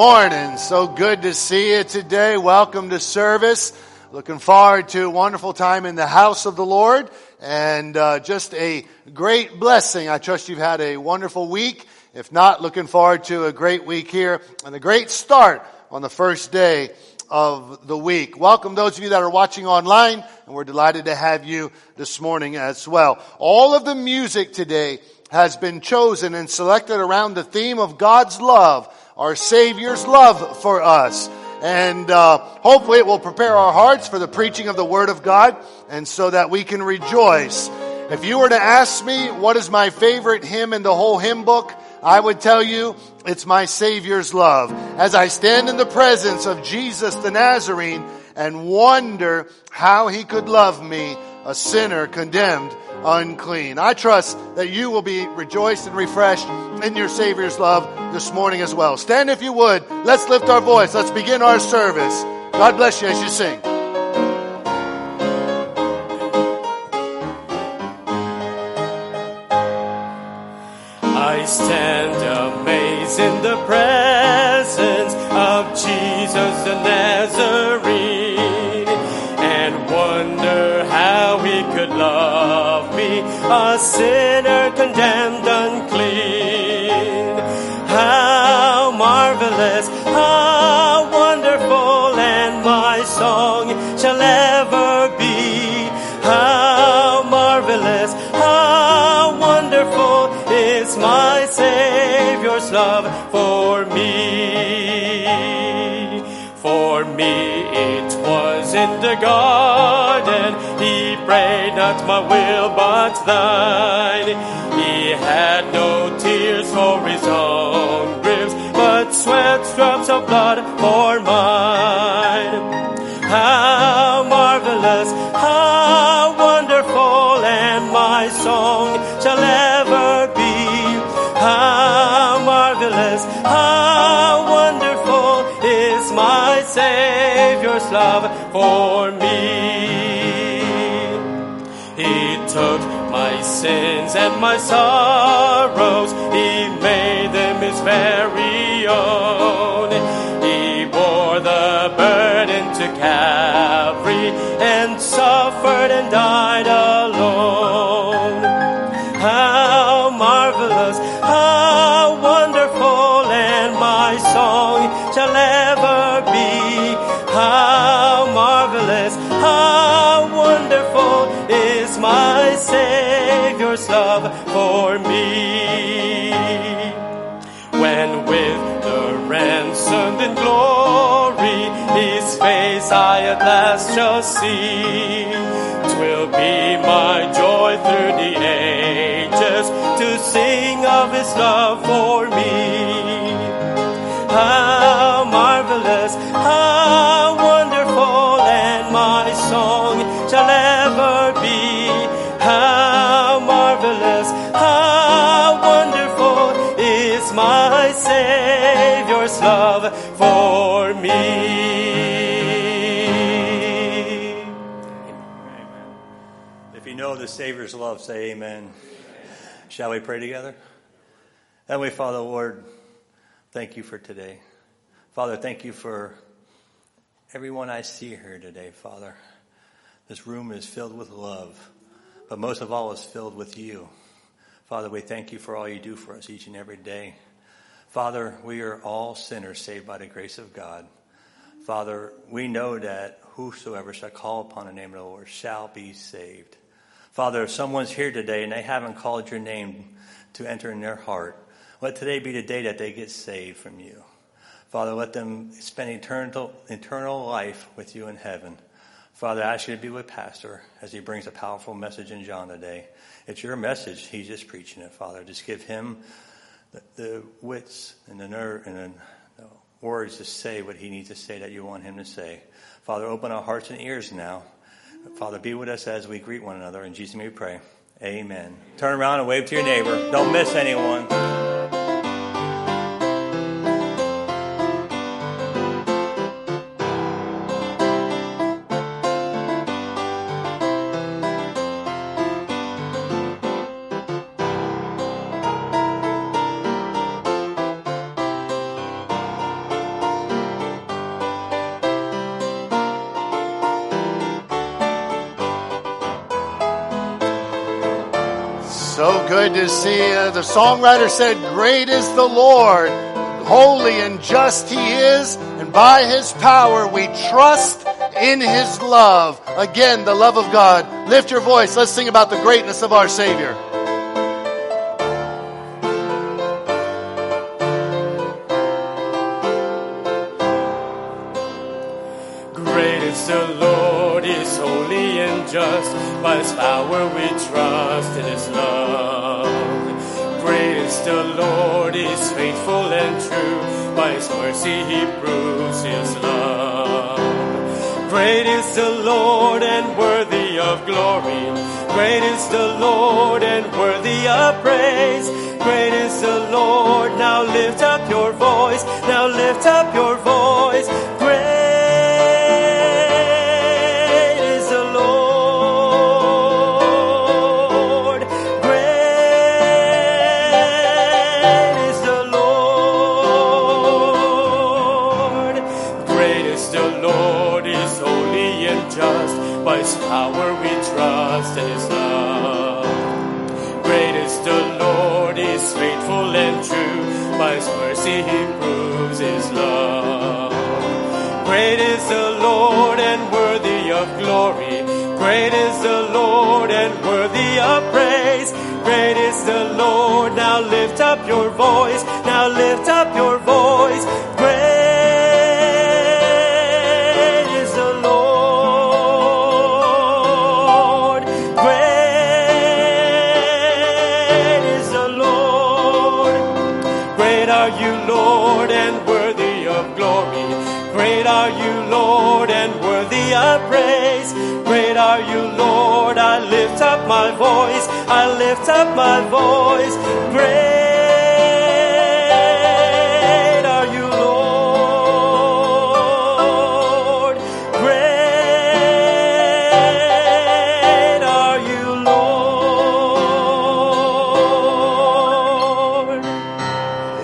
Morning. So good to see you today. Welcome to service. Looking forward to a wonderful time in the house of the Lord and uh, just a great blessing. I trust you've had a wonderful week. If not, looking forward to a great week here and a great start on the first day of the week. Welcome those of you that are watching online and we're delighted to have you this morning as well. All of the music today has been chosen and selected around the theme of God's love our Savior's love for us. And uh, hopefully it will prepare our hearts for the preaching of the Word of God and so that we can rejoice. If you were to ask me what is my favorite hymn in the whole hymn book, I would tell you it's my Savior's love. As I stand in the presence of Jesus the Nazarene and wonder how he could love me, a sinner condemned unclean. I trust that you will be rejoiced and refreshed in your Savior's love this morning as well. Stand if you would. Let's lift our voice. Let's begin our service. God bless you as you sing. I stand amazed in the presence sinner condemned unclean. How marvelous, how wonderful, and my song shall ever be. How marvelous, how wonderful is my Savior's love for me. For me it was in the garden, he prayed not my will but thine. He had no tears for his own griefs, but sweat drops of blood for mine. How marvelous, how wonderful, and my song shall ever be. How marvelous, how wonderful is my Savior's love for me. Took my sins and my sorrows, He made them His very own. He bore the burden to Calvary and suffered and died alone. How marvelous, how wonderful, and my song shall ever be. How marvelous, how wonderful is my Savior's love for me. When with the ransomed in glory, His face I at last shall see. Twill be my joy through the ages love, say amen. Shall we pray together? Heavenly Father, Lord, thank you for today. Father, thank you for everyone I see here today, Father. This room is filled with love, but most of all is filled with you. Father, we thank you for all you do for us each and every day. Father, we are all sinners saved by the grace of God. Father, we know that whosoever shall call upon the name of the Lord shall be saved. Father, if someone's here today and they haven't called your name to enter in their heart, let today be the day that they get saved from you. Father, let them spend eternal, eternal life with you in heaven. Father, I ask you to be with Pastor as he brings a powerful message in John today. It's your message. He's just preaching it, Father. Just give him the, the wits and the nerve and the, the words to say what he needs to say that you want him to say. Father, open our hearts and ears now. Father, be with us as we greet one another. In Jesus' name we pray. Amen. Turn around and wave to your neighbor. Don't miss anyone. To see you. The songwriter said, Great is the Lord, holy and just He is, and by His power we trust in His love. Again, the love of God. Lift your voice. Let's sing about the greatness of our Savior. Great is the Lord, is holy and just. By His power we trust in His love. The Lord, is faithful and true. By His mercy He proves His love. Great is the Lord and worthy of glory. Great is the Lord and worthy of praise. Great is the Lord. Now lift up your voice. Now lift up your voice. Great is the Lord. Now lift up your voice. Now lift up your voice. Great is the Lord. Great is the Lord. Great are you, Lord, and worthy of glory. Great are you, Lord, and worthy of praise. Great are you, Lord. Up my voice. I lift up my voice. Great are you, Lord. Great are you, Lord.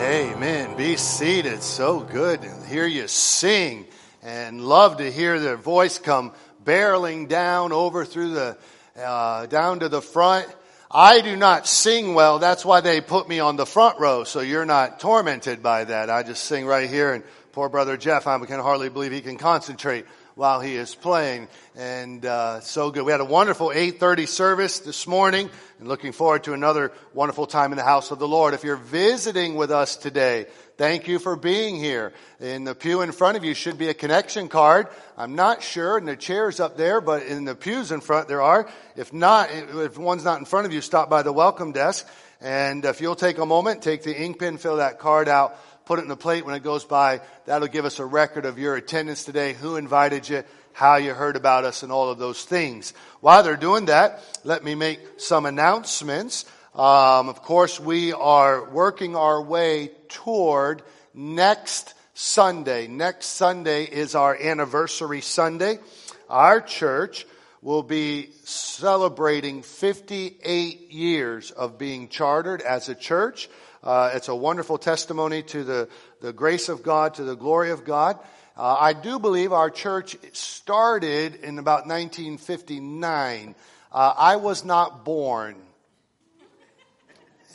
Amen. Be seated. So good to hear you sing and love to hear their voice come barreling down over through the, uh, down to the front. I do not sing well. That's why they put me on the front row. So you're not tormented by that. I just sing right here and poor brother Jeff, I can hardly believe he can concentrate while he is playing. And uh, so good. We had a wonderful 8:30 service this morning, and looking forward to another wonderful time in the house of the Lord. If you're visiting with us today, thank you for being here. In the pew in front of you should be a connection card. I'm not sure, and the chairs up there, but in the pews in front there are. If not, if one's not in front of you, stop by the welcome desk. And if you'll take a moment, take the ink pen, fill that card out, put it in the plate when it goes by. That'll give us a record of your attendance today, who invited you, how you heard about us, and all of those things. While they're doing that, let me make some announcements. Um, of course, we are working our way toward next Sunday. Next Sunday is our anniversary Sunday. Our church will be celebrating 58 years of being chartered as a church. Uh, it's a wonderful testimony to the, the grace of God, to the glory of God. Uh, I do believe our church started in about 1959. Uh, I was not born.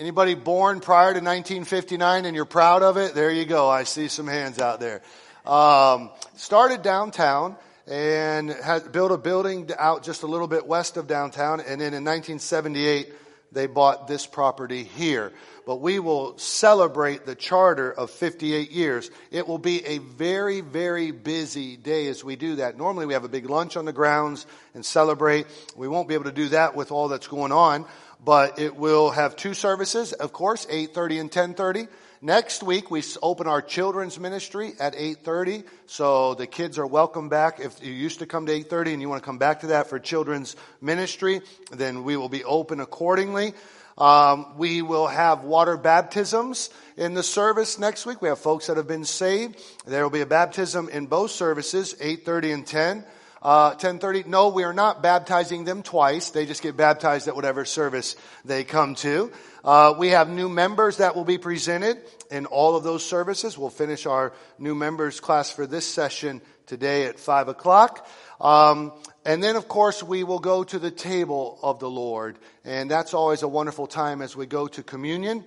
Anybody born prior to 1959 and you're proud of it? There you go. I see some hands out there. Um, started downtown and had built a building out just a little bit west of downtown. And then in 1978, they bought this property here. But we will celebrate the charter of 58 years. It will be a very, very busy day as we do that. Normally we have a big lunch on the grounds and celebrate. We won't be able to do that with all that's going on, but it will have two services, of course, 8.30 and 10.30. Next week we open our children's ministry at 8:30. So the kids are welcome back. If you used to come to 8:30 and you want to come back to that for children's ministry, then we will be open accordingly. Um, we will have water baptisms in the service next week. We have folks that have been saved. There will be a baptism in both services, 8:30 and 10. Uh, 1030, no, we are not baptizing them twice. They just get baptized at whatever service they come to. Uh, we have new members that will be presented in all of those services. We'll finish our new members class for this session today at 5 o'clock. Um, and then, of course, we will go to the table of the Lord. And that's always a wonderful time as we go to communion.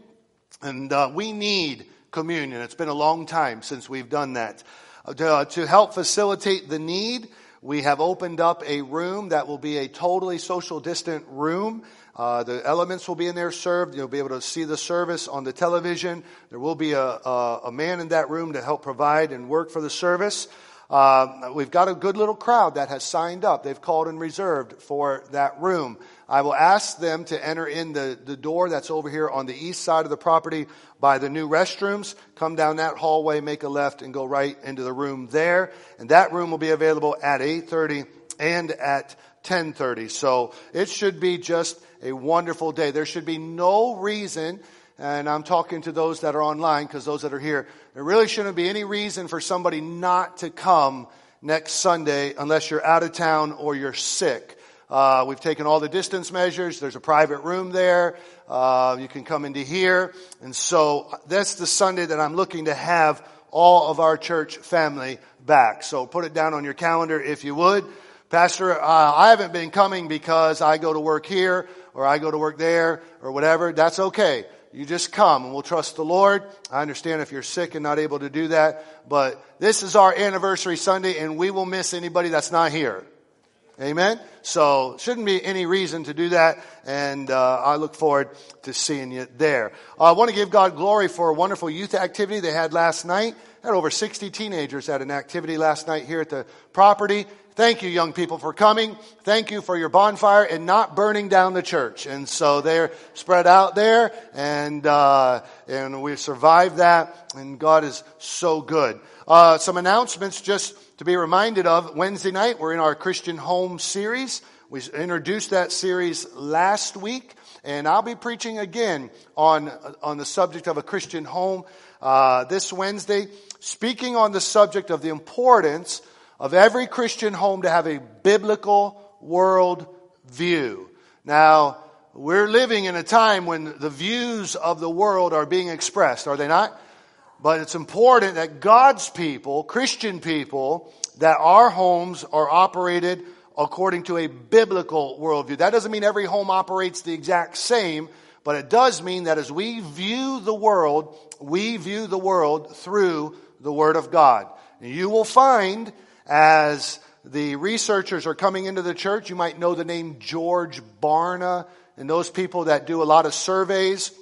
And uh, we need communion. It's been a long time since we've done that. Uh, uh, to help facilitate the need, we have opened up a room that will be a totally social distant room. Uh, the elements will be in there served. You'll be able to see the service on the television. There will be a, a, a man in that room to help provide and work for the service. Uh, we've got a good little crowd that has signed up. They've called and reserved for that room. I will ask them to enter in the, the door that's over here on the east side of the property by the new restrooms. Come down that hallway, make a left, and go right into the room there. And that room will be available at 8.30 and at 10.30. So it should be just a wonderful day. There should be no reason and I'm talking to those that are online because those that are here, there really shouldn't be any reason for somebody not to come next Sunday unless you're out of town or you're sick. Uh, we've taken all the distance measures. There's a private room there. Uh, you can come into here. And so that's the Sunday that I'm looking to have all of our church family back. So put it down on your calendar if you would. Pastor, uh, I haven't been coming because I go to work here or I go to work there or whatever. That's okay. You just come and we'll trust the Lord. I understand if you're sick and not able to do that, but this is our anniversary Sunday and we will miss anybody that's not here. Amen. So shouldn't be any reason to do that, and uh, I look forward to seeing you there. Uh, I want to give God glory for a wonderful youth activity they had last night. Had over 60 teenagers at an activity last night here at the property. Thank you, young people, for coming. Thank you for your bonfire and not burning down the church. And so they're spread out there, and uh, and we survived that. And God is so good. Uh, some announcements just to be reminded of. Wednesday night, we're in our Christian Home series. We introduced that series last week, and I'll be preaching again on on the subject of a Christian home uh, this Wednesday, speaking on the subject of the importance of every Christian home to have a biblical world view. Now, we're living in a time when the views of the world are being expressed, are they not? But it's important that God's people, Christian people, that our homes are operated according to a biblical worldview. That doesn't mean every home operates the exact same, but it does mean that as we view the world, we view the world through the Word of God. You will find as the researchers are coming into the church, you might know the name George Barna and those people that do a lot of surveys.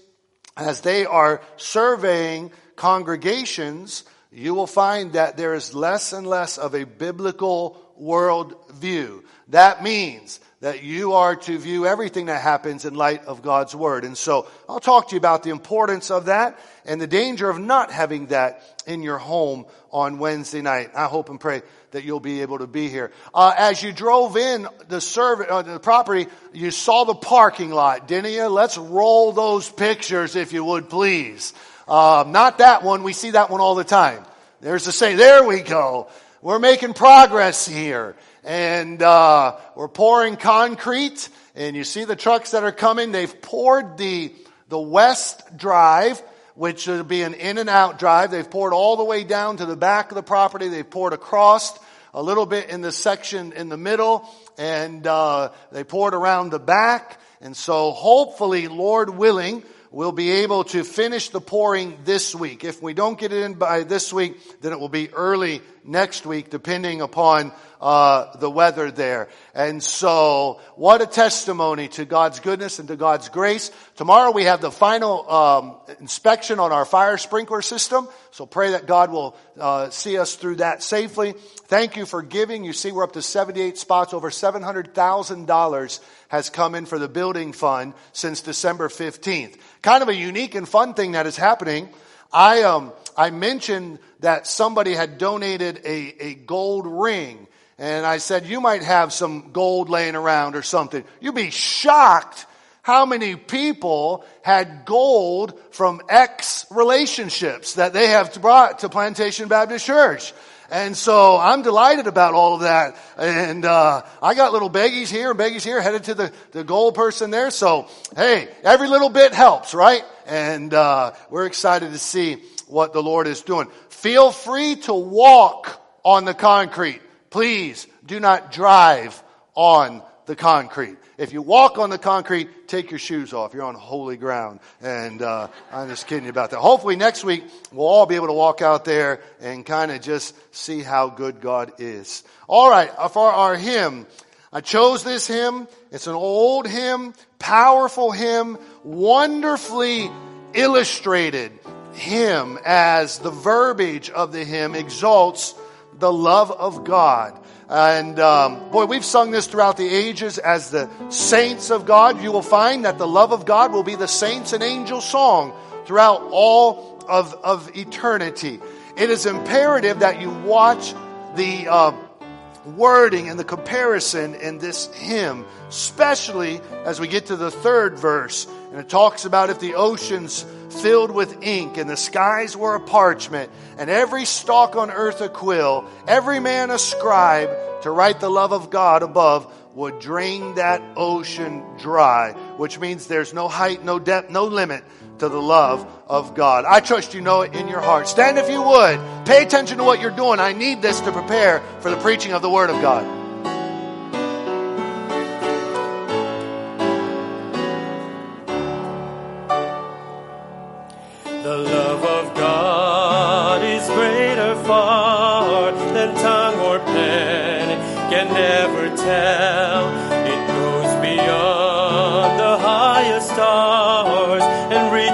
As they are surveying congregations, you will find that there is less and less of a biblical world view. That means that you are to view everything that happens in light of God's Word. And so I'll talk to you about the importance of that and the danger of not having that in your home on Wednesday night. I hope and pray that you'll be able to be here. Uh, as you drove in the service, uh, the property, you saw the parking lot, didn't you? Let's roll those pictures if you would please. Uh, not that one. We see that one all the time. There's the same. There we go. We're making progress here and uh, we're pouring concrete. And you see the trucks that are coming. They've poured the the west drive, which will be an in and out drive. They've poured all the way down to the back of the property. They've poured across a little bit in the section in the middle, and uh, they poured around the back. And so, hopefully, Lord willing, we'll be able to finish the pouring this week. If we don't get it in by this week, then it will be early next week, depending upon uh, the weather there. And so, what a testimony to God's goodness and to God's grace. Tomorrow we have the final um, inspection on our fire sprinkler system. So pray that God will uh, see us through that safely. Thank you for giving. You see, we're up to 78 spots. Over $700,000 has come in for the building fund since December 15th. Kind of a unique and fun thing that is happening. I, um, I mentioned that somebody had donated a, a gold ring. And I said, you might have some gold laying around or something. You'd be shocked how many people had gold from ex relationships that they have brought to Plantation Baptist Church. And so I'm delighted about all of that. And, uh, I got little baggies here and baggies here headed to the, the goal person there. So, hey, every little bit helps, right? And, uh, we're excited to see what the Lord is doing. Feel free to walk on the concrete. Please do not drive on the concrete. If you walk on the concrete, take your shoes off. You're on holy ground. And uh, I'm just kidding you about that. Hopefully next week we'll all be able to walk out there and kind of just see how good God is. All right, for our hymn, I chose this hymn. It's an old hymn, powerful hymn, wonderfully illustrated hymn as the verbiage of the hymn exalts the love of God. And um, boy, we've sung this throughout the ages as the saints of God. You will find that the love of God will be the saints and angels song throughout all of, of eternity. It is imperative that you watch the uh, wording and the comparison in this hymn, especially as we get to the third verse. And it talks about if the oceans filled with ink, and the skies were a parchment, and every stalk on earth a quill, every man a scribe to write the love of God above would drain that ocean dry, which means there's no height, no depth, no limit to the love of God. I trust you know it in your heart. Stand if you would. Pay attention to what you're doing. I need this to prepare for the preaching of the Word of God.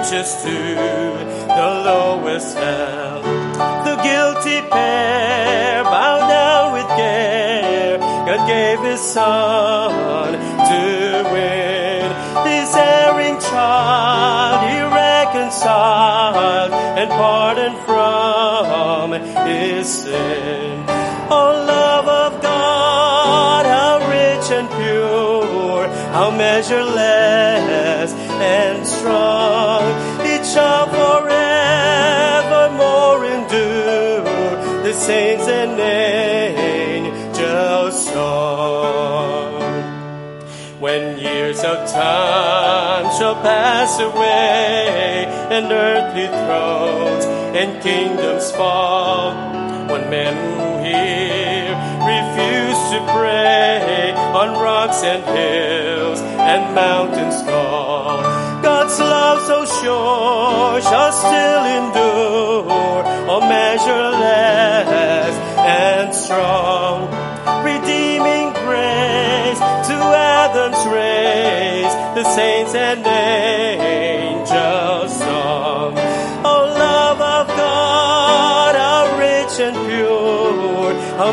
To the lowest hell. The guilty pair bowed down with care. God gave His Son to win this erring child. He reconciled and pardoned from his sin. Oh, love of God, how rich and pure, how measureless and strong of time shall pass away and earthly thrones and kingdoms fall, when men who hear refuse to pray on rocks and hills and mountains call. God's love so sure shall still endure, oh measureless and strong,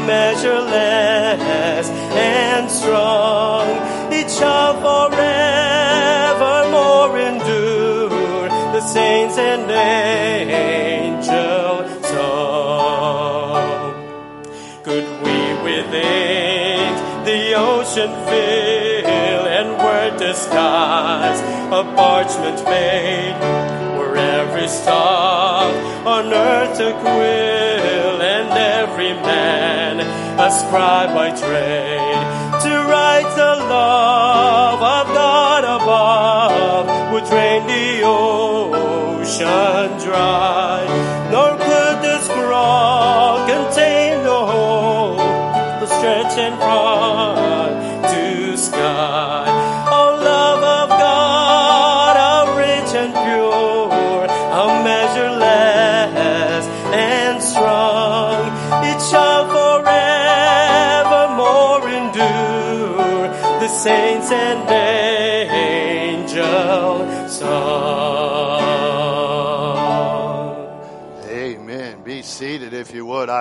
measureless and strong, it shall forevermore endure the saints and angels song. Could we with ink the ocean fill and word disguise a parchment made where every star on earth a quill and every man scribe by trade to write the love of God above. Would drain the ocean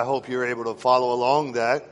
hope you're able to follow along that.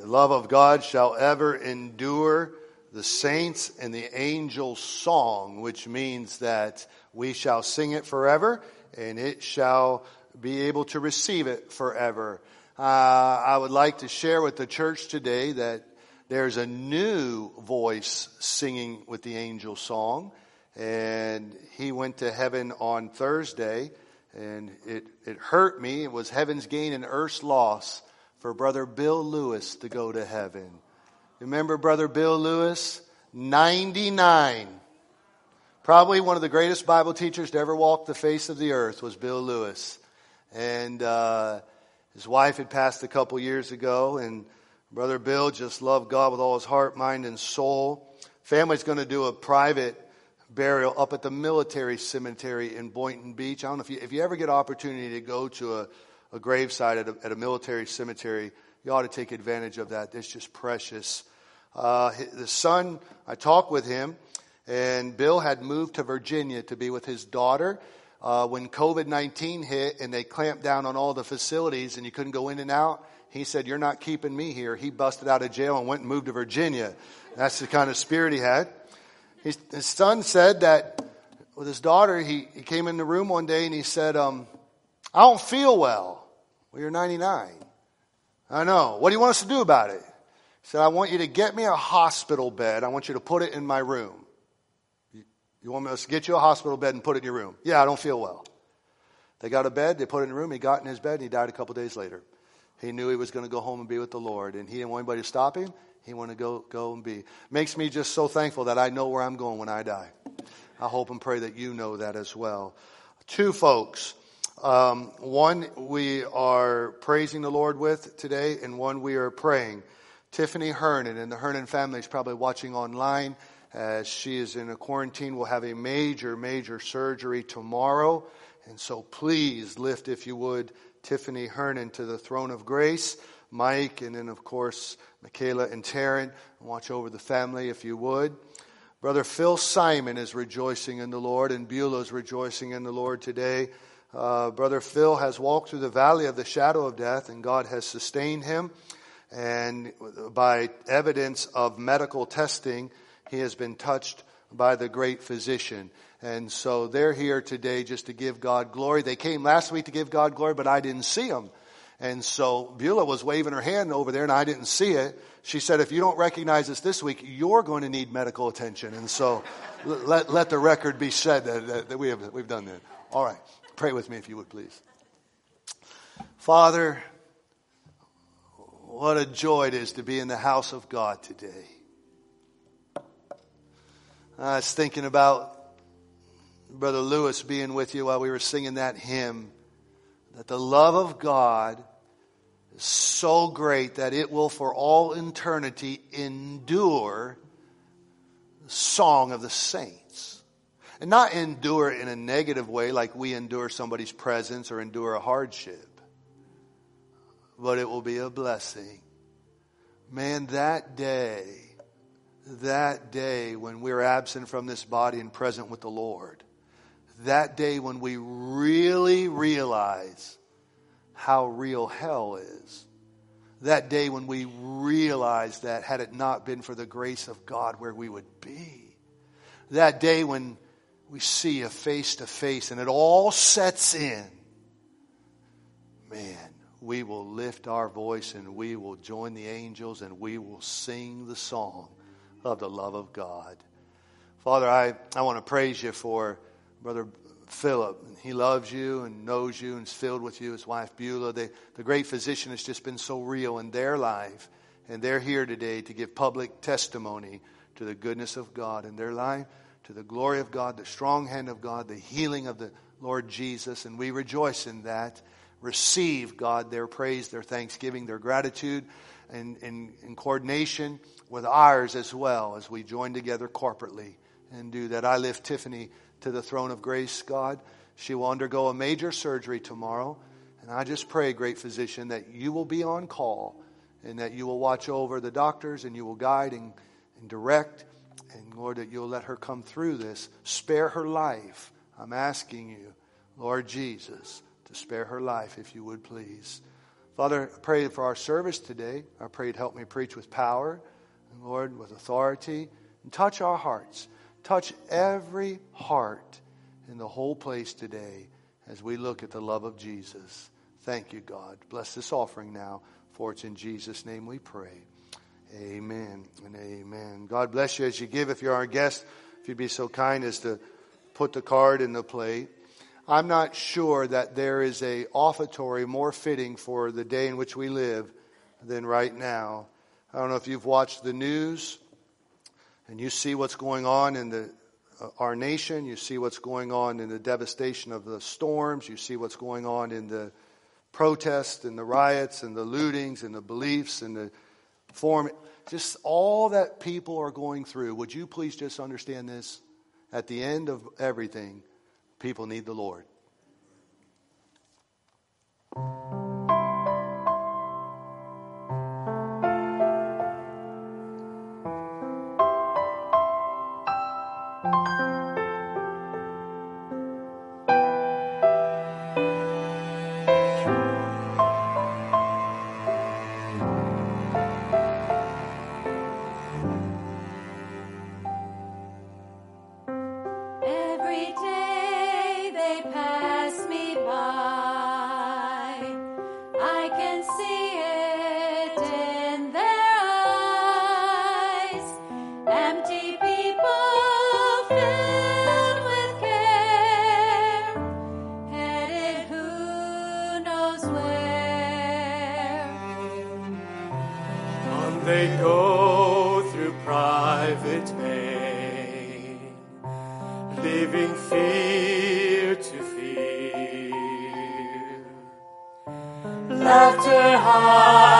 The love of God shall ever endure the saints and the angels song, which means that we shall sing it forever and it shall be able to receive it forever. Uh, I would like to share with the church today that there's a new voice singing with the angel song, and he went to heaven on Thursday, And it, it hurt me. It was heaven's gain and earth's loss for Brother Bill Lewis to go to heaven. Remember Brother Bill Lewis? 99. Probably one of the greatest Bible teachers to ever walk the face of the earth was Bill Lewis. And uh, his wife had passed a couple years ago, and Brother Bill just loved God with all his heart, mind, and soul. Family's going to do a private burial up at the military cemetery in Boynton Beach. I don't know if you, if you ever get opportunity to go to a, a gravesite at a, at a military cemetery, you ought to take advantage of that. It's just precious. Uh, the son, I talked with him, and Bill had moved to Virginia to be with his daughter. Uh, when COVID 19 hit and they clamped down on all the facilities and you couldn't go in and out, he said, You're not keeping me here. He busted out of jail and went and moved to Virginia. That's the kind of spirit he had. His, his son said that with his daughter, he, he came in the room one day and he said, um, I don't feel well. Well, you're 99. I know. What do you want us to do about it? He said, I want you to get me a hospital bed. I want you to put it in my room. You, you want me to get you a hospital bed and put it in your room? Yeah, I don't feel well. They got a bed, they put it in the room, he got in his bed, and he died a couple days later. He knew he was going to go home and be with the Lord, and he didn't want anybody to stop him. He wanted to go, go and be. Makes me just so thankful that I know where I'm going when I die. I hope and pray that you know that as well. Two folks. Um, one we are praising the Lord with today, and one we are praying. Tiffany Hernan and the Hernan family is probably watching online as she is in a quarantine. We'll have a major, major surgery tomorrow. And so please lift, if you would, Tiffany Hernan to the throne of grace. Mike, and then, of course, Michaela and Taryn. Watch over the family, if you would. Brother Phil Simon is rejoicing in the Lord, and Beulah is rejoicing in the Lord today. Uh, Brother Phil has walked through the valley of the shadow of death, and God has sustained him. And by evidence of medical testing, he has been touched by the great physician. And so they're here today just to give God glory. They came last week to give God glory, but I didn't see them. And so Beulah was waving her hand over there and I didn't see it. She said, if you don't recognize us this week, you're going to need medical attention. And so let, let the record be said that, that, that we have, we've done that. All right. Pray with me if you would please. Father, what a joy it is to be in the house of God today. I was thinking about Brother Lewis being with you while we were singing that hymn, that the love of God is so great that it will for all eternity endure the song of the saints. And not endure in a negative way like we endure somebody's presence or endure a hardship, but it will be a blessing. Man, that day, that day when we're absent from this body and present with the Lord, that day when we really realize how real hell is. That day when we realize that had it not been for the grace of God, where we would be. That day when we see a face to face and it all sets in. Man, we will lift our voice and we will join the angels and we will sing the song of the love of God. Father, I, I want to praise you for Brother Philip. He loves you and knows you and is filled with you. His wife Beulah. They, the great physician has just been so real in their life. And they're here today to give public testimony to the goodness of God in their life, to the glory of God, the strong hand of God, the healing of the Lord Jesus. And we rejoice in that. Receive, God, their praise, their thanksgiving, their gratitude, and in, in coordination with ours as well as we join together corporately and do that. I lift Tiffany to the throne of grace, God. She will undergo a major surgery tomorrow. And I just pray, great physician, that you will be on call and that you will watch over the doctors and you will guide and, and direct. And Lord, that you'll let her come through this. Spare her life. I'm asking you, Lord Jesus, to spare her life if you would please. Father, I pray for our service today. I pray to help me preach with power and, Lord, with authority. And touch our hearts. Touch every heart in the whole place today as we look at the love of Jesus. Thank you, God. Bless this offering now, for it's in Jesus' name we pray. Amen and amen. God bless you as you give. If you're our guest, if you'd be so kind as to put the card in the plate. I'm not sure that there is a offertory more fitting for the day in which we live than right now. I don't know if you've watched the news and you see what's going on in the, uh, our nation. You see what's going on in the devastation of the storms. You see what's going on in the protests and the riots and the lootings and the beliefs and the form. Just all that people are going through. Would you please just understand this? At the end of everything, People need the Lord. Vater,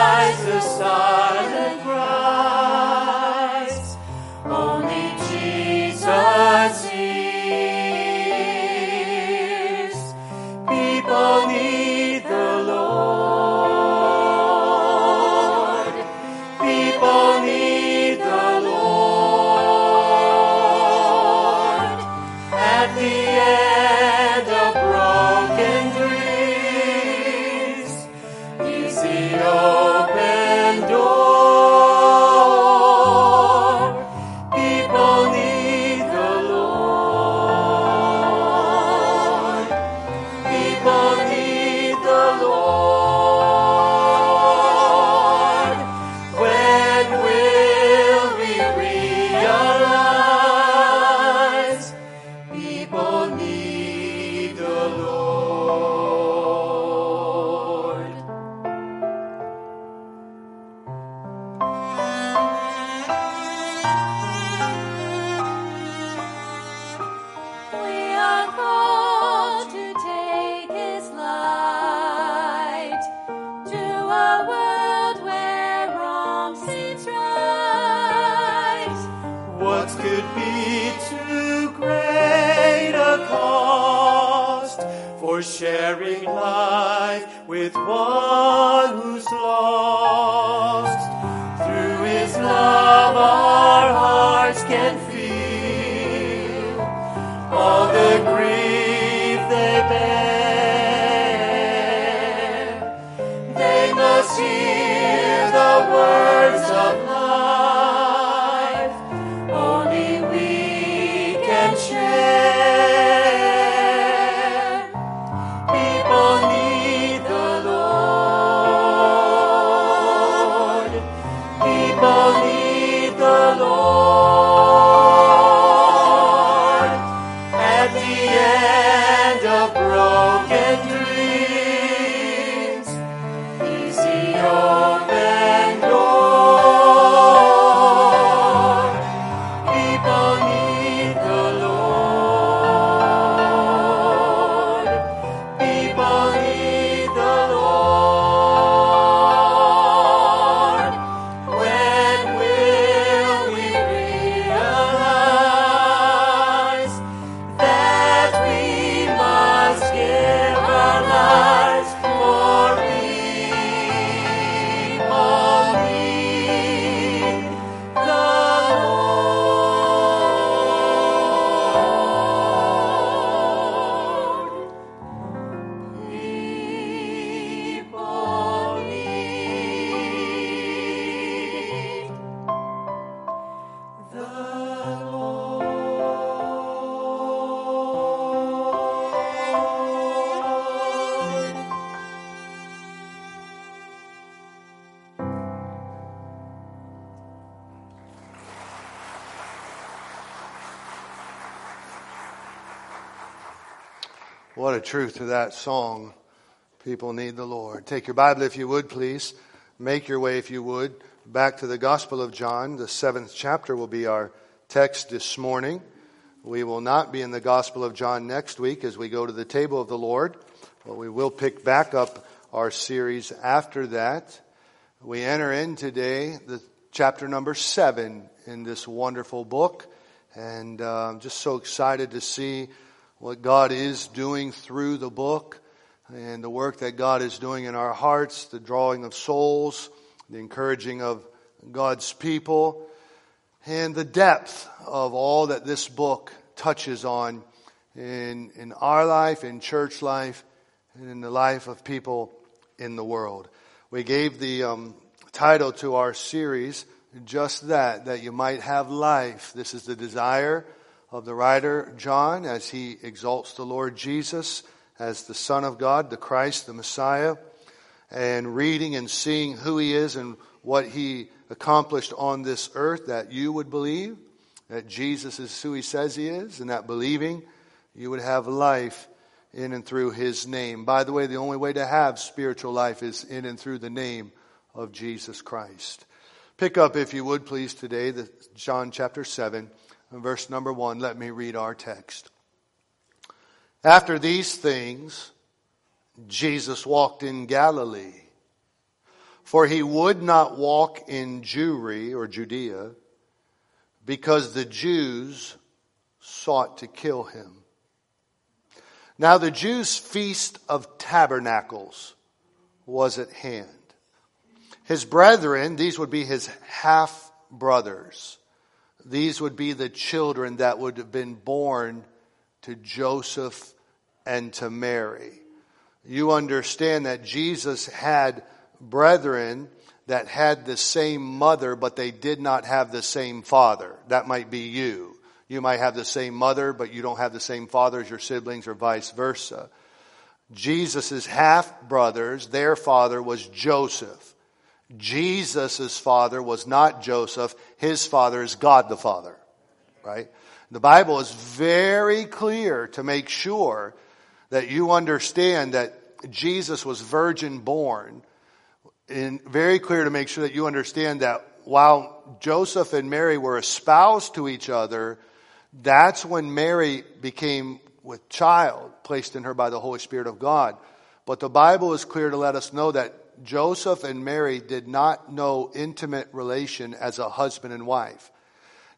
A truth to that song. People need the Lord. Take your Bible if you would, please. Make your way, if you would, back to the Gospel of John. The seventh chapter will be our text this morning. We will not be in the Gospel of John next week as we go to the table of the Lord, but we will pick back up our series after that. We enter in today the chapter number seven in this wonderful book, and uh, I'm just so excited to see what God is doing through the book and the work that God is doing in our hearts, the drawing of souls, the encouraging of God's people, and the depth of all that this book touches on in, in our life, in church life, and in the life of people in the world. We gave the um, title to our series, just that, that you might have life. This is the desire of the writer John as he exalts the Lord Jesus as the Son of God, the Christ, the Messiah, and reading and seeing who he is and what he accomplished on this earth, that you would believe that Jesus is who he says he is, and that believing you would have life in and through his name. By the way, the only way to have spiritual life is in and through the name of Jesus Christ. Pick up, if you would please, today, the John chapter 7 verse number one, let me read our text. After these things, Jesus walked in Galilee, for he would not walk in Jewry or Judea, because the Jews sought to kill him. Now the Jews' feast of tabernacles was at hand. His brethren, these would be his half brothers, these would be the children that would have been born to Joseph and to Mary. You understand that Jesus had brethren that had the same mother, but they did not have the same father. That might be you. You might have the same mother, but you don't have the same father as your siblings or vice versa. Jesus' half brothers, their father was Joseph. Jesus' father was not Joseph. His father is God the Father. Right? The Bible is very clear to make sure that you understand that Jesus was virgin born. And very clear to make sure that you understand that while Joseph and Mary were espoused to each other, that's when Mary became with child placed in her by the Holy Spirit of God. But the Bible is clear to let us know that Joseph and Mary did not know intimate relation as a husband and wife.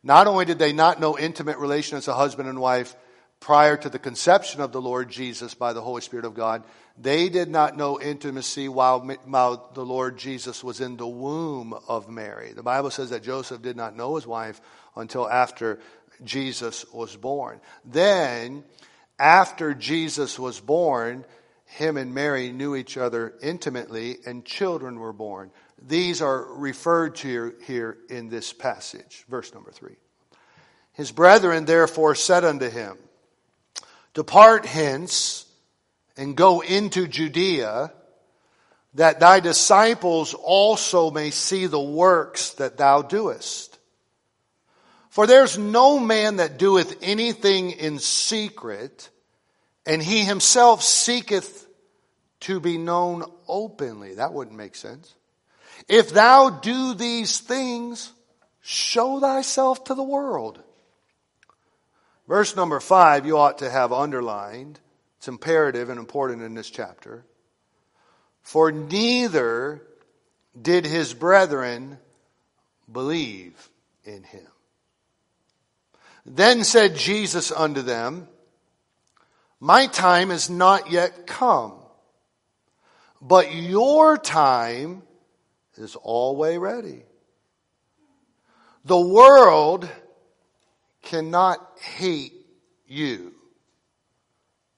Not only did they not know intimate relation as a husband and wife prior to the conception of the Lord Jesus by the Holy Spirit of God, they did not know intimacy while, while the Lord Jesus was in the womb of Mary. The Bible says that Joseph did not know his wife until after Jesus was born. Then, after Jesus was born, him and Mary knew each other intimately and children were born. These are referred to here in this passage. Verse number three. His brethren therefore said unto him, Depart hence and go into Judea, that thy disciples also may see the works that thou doest. For there's no man that doeth anything in secret, and he himself seeketh to be known openly. That wouldn't make sense. If thou do these things, show thyself to the world. Verse number five, you ought to have underlined. It's imperative and important in this chapter. For neither did his brethren believe in him. Then said Jesus unto them, my time is not yet come, but your time is always ready. The world cannot hate you,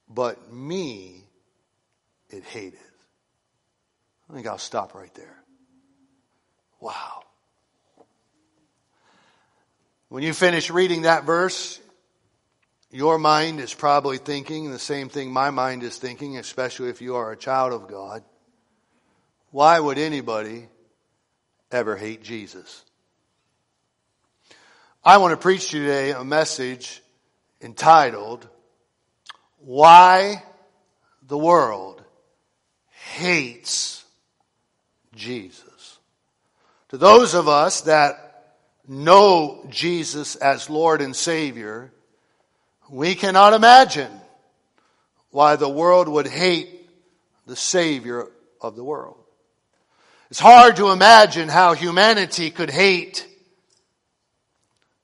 but me it hated. I think I'll stop right there. Wow. When you finish reading that verse, your mind is probably thinking the same thing my mind is thinking, especially if you are a child of God. Why would anybody ever hate Jesus? I want to preach today a message entitled, Why the world hates Jesus. To those of us that know Jesus as Lord and Savior, we cannot imagine why the world would hate the Savior of the world. It's hard to imagine how humanity could hate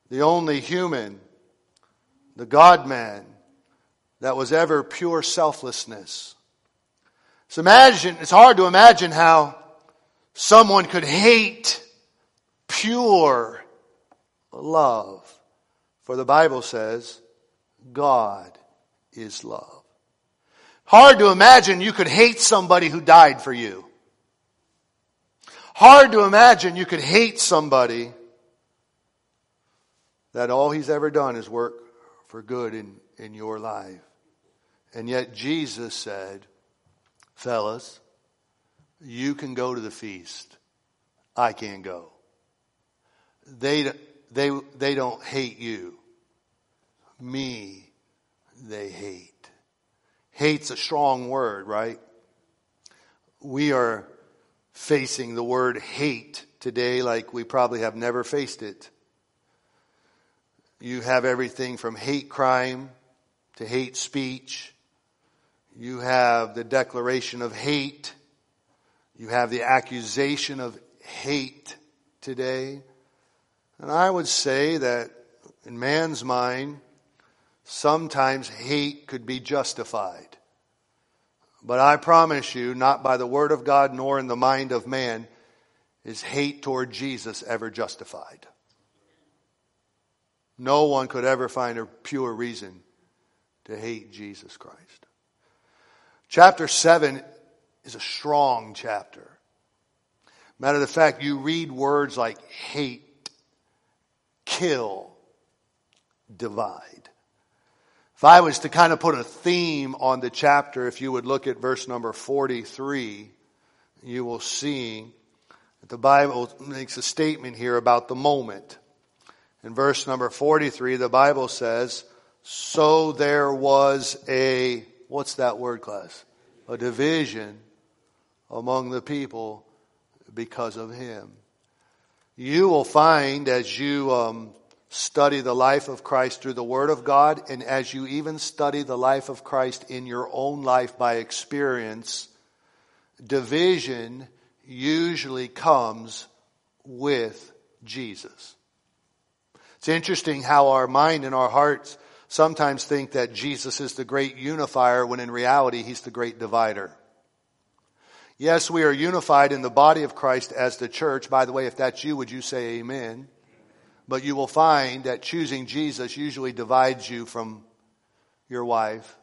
the only human, the God man, that was ever pure selflessness. So imagine, it's hard to imagine how someone could hate pure love. For the Bible says, God is love. Hard to imagine you could hate somebody who died for you. Hard to imagine you could hate somebody that all he's ever done is work for good in, in your life. And yet Jesus said, fellas, you can go to the feast. I can't go. They, they, they don't hate you. Me, they hate. Hate's a strong word, right? We are facing the word hate today like we probably have never faced it. You have everything from hate crime to hate speech. You have the declaration of hate. You have the accusation of hate today. And I would say that in man's mind, sometimes hate could be justified. But I promise you, not by the word of God nor in the mind of man, is hate toward Jesus ever justified. No one could ever find a pure reason to hate Jesus Christ. Chapter 7 is a strong chapter. Matter of fact, you read words like hate, kill, divide. If I was to kind of put a theme on the chapter, if you would look at verse number 43, you will see that the Bible makes a statement here about the moment. In verse number 43, the Bible says, So there was a, what's that word class? A division among the people because of him. You will find as you um, study the life of Christ through the Word of God, and as you even study the life of Christ in your own life by experience, division usually comes with Jesus. It's interesting how our mind and our hearts sometimes think that Jesus is the great unifier when in reality he's the great divider. Yes, we are unified in the body of Christ as the church. By the way, if that's you, would you say amen? But you will find that choosing Jesus usually divides you from your wife,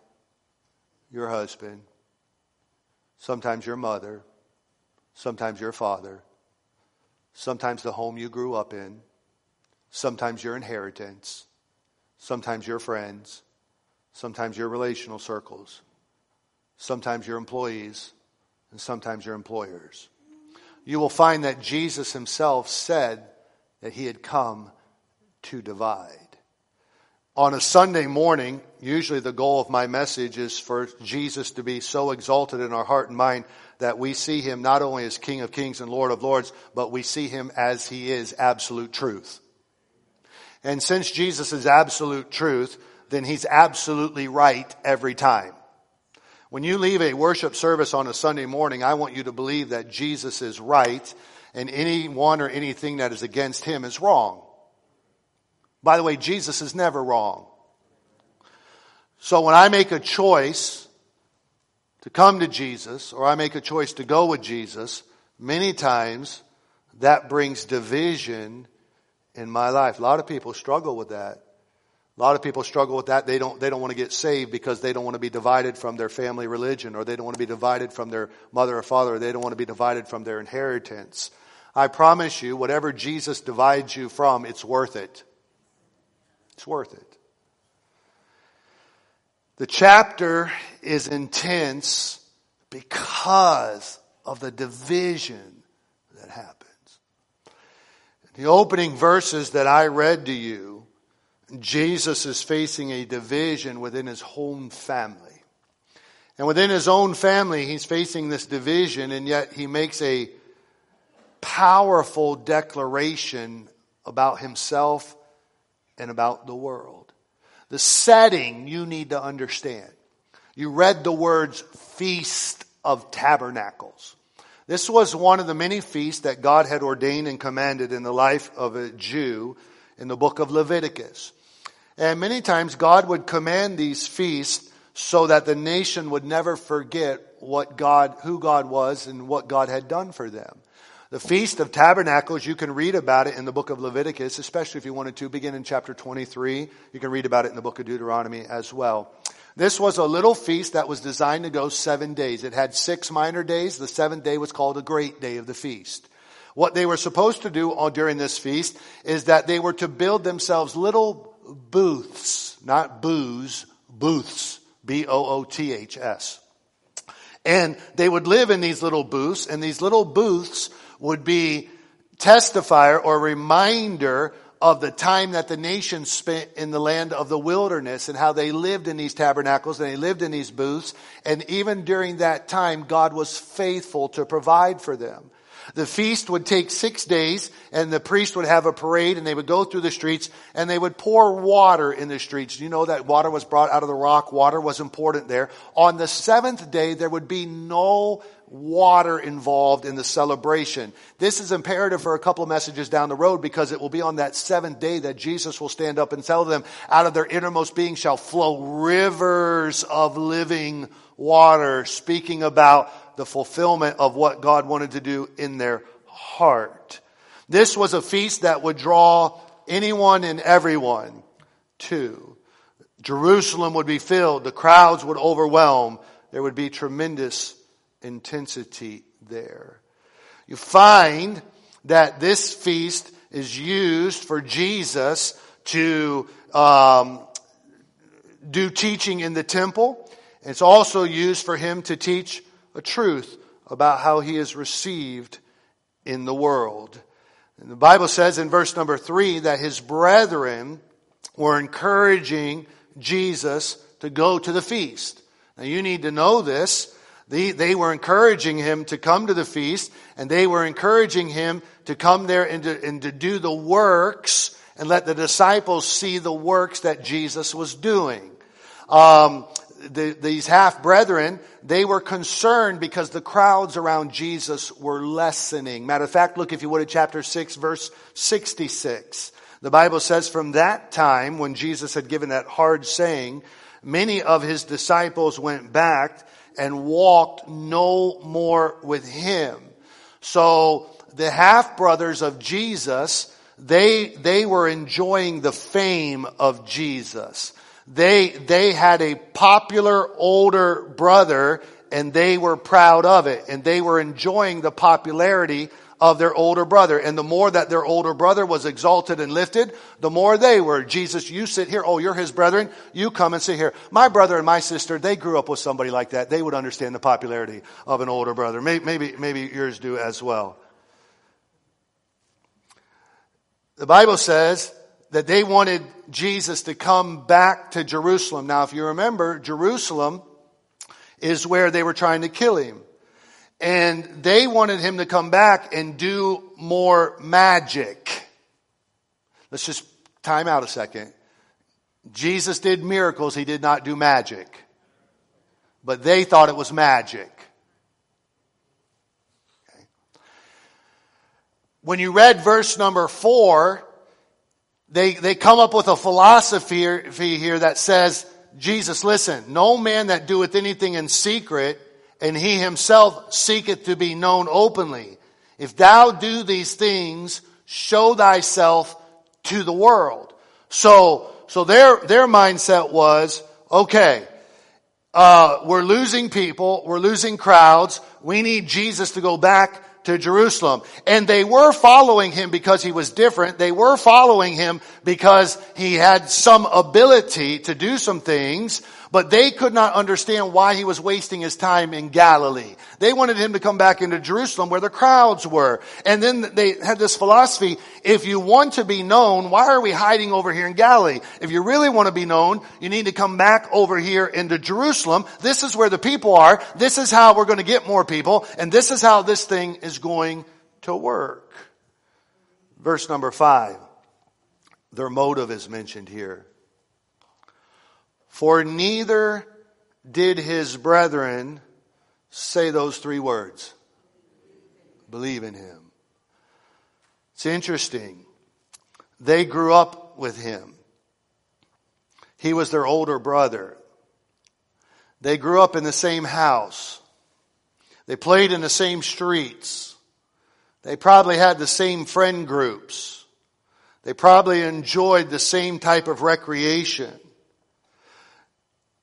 your husband, sometimes your mother, sometimes your father, sometimes the home you grew up in, sometimes your inheritance, sometimes your friends, sometimes your relational circles, sometimes your employees, and sometimes your employers. You will find that Jesus himself said that he had come to divide. On a Sunday morning, usually the goal of my message is for Jesus to be so exalted in our heart and mind that we see him not only as King of Kings and Lord of Lords, but we see him as he is absolute truth. And since Jesus is absolute truth, then he's absolutely right every time. When you leave a worship service on a Sunday morning, I want you to believe that Jesus is right and anyone or anything that is against him is wrong. By the way, Jesus is never wrong. So when I make a choice to come to Jesus or I make a choice to go with Jesus, many times that brings division in my life. A lot of people struggle with that. A lot of people struggle with that. They don't, they don't want to get saved because they don't want to be divided from their family religion or they don't want to be divided from their mother or father or they don't want to be divided from their inheritance. I promise you, whatever Jesus divides you from, it's worth it. It's worth it. The chapter is intense because of the division that happens. The opening verses that I read to you, Jesus is facing a division within his home family. And within his own family, he's facing this division, and yet he makes a powerful declaration about himself and about the world. The setting you need to understand. You read the words Feast of Tabernacles. This was one of the many feasts that God had ordained and commanded in the life of a Jew in the book of Leviticus. And many times God would command these feasts so that the nation would never forget what God, who God was and what God had done for them. The Feast of Tabernacles, you can read about it in the book of Leviticus, especially if you wanted to begin in chapter 23. You can read about it in the book of Deuteronomy as well. This was a little feast that was designed to go seven days. It had six minor days. The seventh day was called a great day of the feast. What they were supposed to do during this feast is that they were to build themselves little booths, not booths, booths, B-O-O-T-H-S. And they would live in these little booths, and these little booths would be testifier or reminder of the time that the nation spent in the land of the wilderness and how they lived in these tabernacles and they lived in these booths. And even during that time, God was faithful to provide for them. The feast would take six days and the priest would have a parade and they would go through the streets and they would pour water in the streets. You know that water was brought out of the rock. Water was important there. On the seventh day, there would be no water involved in the celebration. This is imperative for a couple of messages down the road because it will be on that seventh day that Jesus will stand up and tell them out of their innermost being shall flow rivers of living water, speaking about the fulfillment of what God wanted to do in their heart. This was a feast that would draw anyone and everyone to. Jerusalem would be filled. The crowds would overwhelm. There would be tremendous intensity there. You find that this feast is used for Jesus to um, do teaching in the temple. It's also used for him to teach a truth about how he is received in the world. And the Bible says in verse number three that his brethren were encouraging Jesus to go to the feast. Now you need to know this. They, they were encouraging him to come to the feast and they were encouraging him to come there and to, and to do the works and let the disciples see the works that Jesus was doing. Um, the, these half brethren, they were concerned because the crowds around Jesus were lessening. Matter of fact, look if you would at chapter 6 verse 66. The Bible says from that time when Jesus had given that hard saying, many of his disciples went back and walked no more with him. So the half brothers of Jesus, they, they were enjoying the fame of Jesus. They, they had a popular older brother and they were proud of it and they were enjoying the popularity of their older brother. And the more that their older brother was exalted and lifted, the more they were. Jesus, you sit here. Oh, you're his brethren. You come and sit here. My brother and my sister, they grew up with somebody like that. They would understand the popularity of an older brother. Maybe, maybe, maybe yours do as well. The Bible says that they wanted Jesus to come back to Jerusalem. Now, if you remember, Jerusalem is where they were trying to kill him. And they wanted him to come back and do more magic. Let's just time out a second. Jesus did miracles, he did not do magic. But they thought it was magic. Okay. When you read verse number four, they, they come up with a philosophy here that says, Jesus, listen, no man that doeth anything in secret, and he himself seeketh to be known openly. If thou do these things, show thyself to the world. So, so their, their mindset was, okay, uh, we're losing people, we're losing crowds, we need Jesus to go back to Jerusalem. And they were following him because he was different. They were following him because he had some ability to do some things. But they could not understand why he was wasting his time in Galilee. They wanted him to come back into Jerusalem where the crowds were. And then they had this philosophy, if you want to be known, why are we hiding over here in Galilee? If you really want to be known, you need to come back over here into Jerusalem. This is where the people are. This is how we're going to get more people. And this is how this thing is going to work. Verse number five. Their motive is mentioned here. For neither did his brethren say those three words. Believe in him. It's interesting. They grew up with him. He was their older brother. They grew up in the same house. They played in the same streets. They probably had the same friend groups. They probably enjoyed the same type of recreation.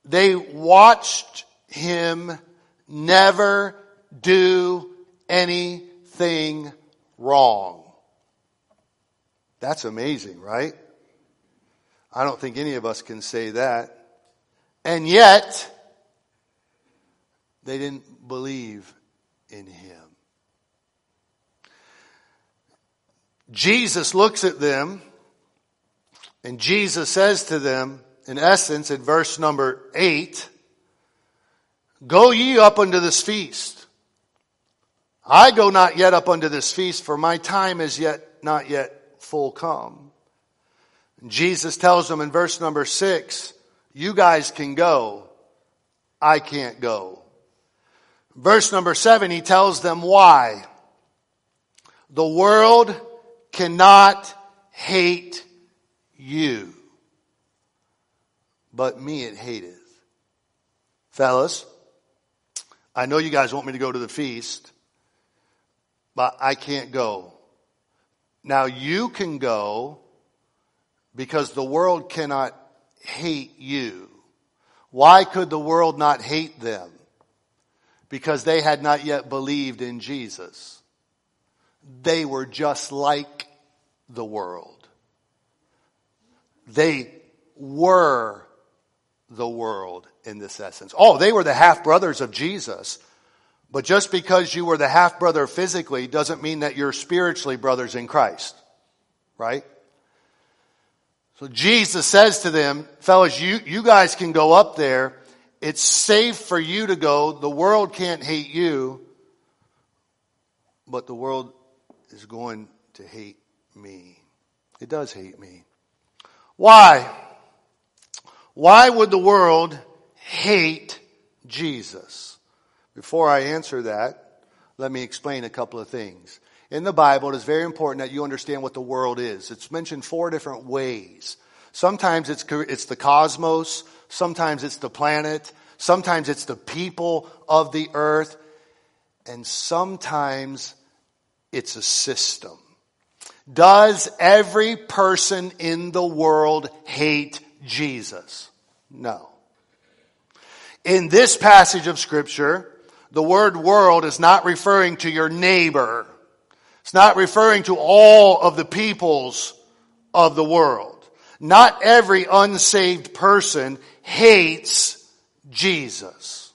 They watched him never do anything wrong. That's amazing, right? I don't think any of us can say that. And yet, they didn't believe in him. Jesus looks at them and Jesus says to them, in essence, in verse number eight, Go ye up unto this feast. I go not yet up unto this feast, for my time is yet not yet full come. Jesus tells them in verse number six, You guys can go. I can't go. Verse number seven, he tells them why. The world cannot hate you, but me it hateth. Fellas, I know you guys want me to go to the feast, but I can't go. Now you can go because the world cannot hate you. Why could the world not hate them? Because they had not yet believed in Jesus they were just like the world. They were the world in this essence. Oh, they were the half brothers of Jesus. But just because you were the half brother physically doesn't mean that you're spiritually brothers in Christ. Right? So Jesus says to them, fellas, you, you guys can go up there. It's safe for you to go. The world can't hate you, but the world is going to hate me. It does hate me. Why? Why would the world hate Jesus? Before I answer that, let me explain a couple of things. In the Bible, it is very important that you understand what the world is. It's mentioned four different ways. Sometimes it's, it's the cosmos, sometimes it's the planet, sometimes it's the people of the earth, and sometimes it's a system. Does every person in the world hate Jesus? No. In this passage of scripture, the word world is not referring to your neighbor. It's not referring to all of the peoples of the world. Not every unsaved person hates Jesus.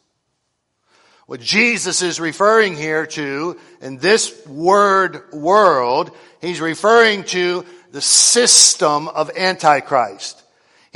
What Jesus is referring here to in this word world, he's referring to the system of Antichrist.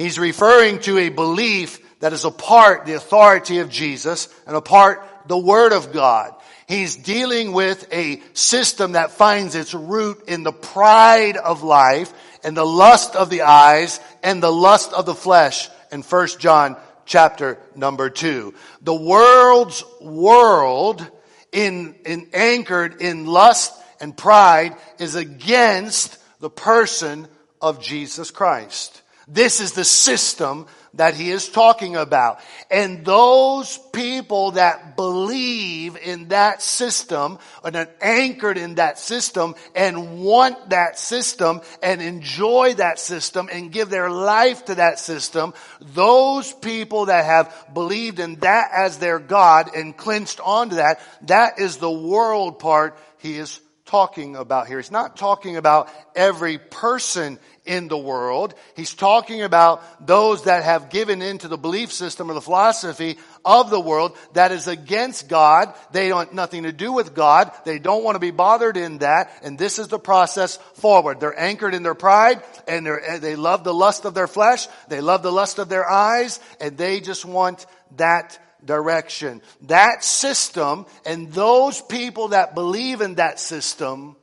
He's referring to a belief that is apart the authority of Jesus and apart the Word of God. He's dealing with a system that finds its root in the pride of life and the lust of the eyes and the lust of the flesh in 1 John chapter number two. The world's world in, in anchored in lust and pride is against the person of Jesus Christ. This is the system that he is talking about. And those people that believe in that system and are anchored in that system and want that system and enjoy that system and give their life to that system, those people that have believed in that as their God and clinched onto that, that is the world part he is talking about here. He's not talking about every person in the world. He's talking about those that have given into the belief system or the philosophy of the world that is against God. They don't nothing to do with God. They don't want to be bothered in that. And this is the process forward. They're anchored in their pride and they love the lust of their flesh. They love the lust of their eyes and they just want that direction. That system and those people that believe in that system,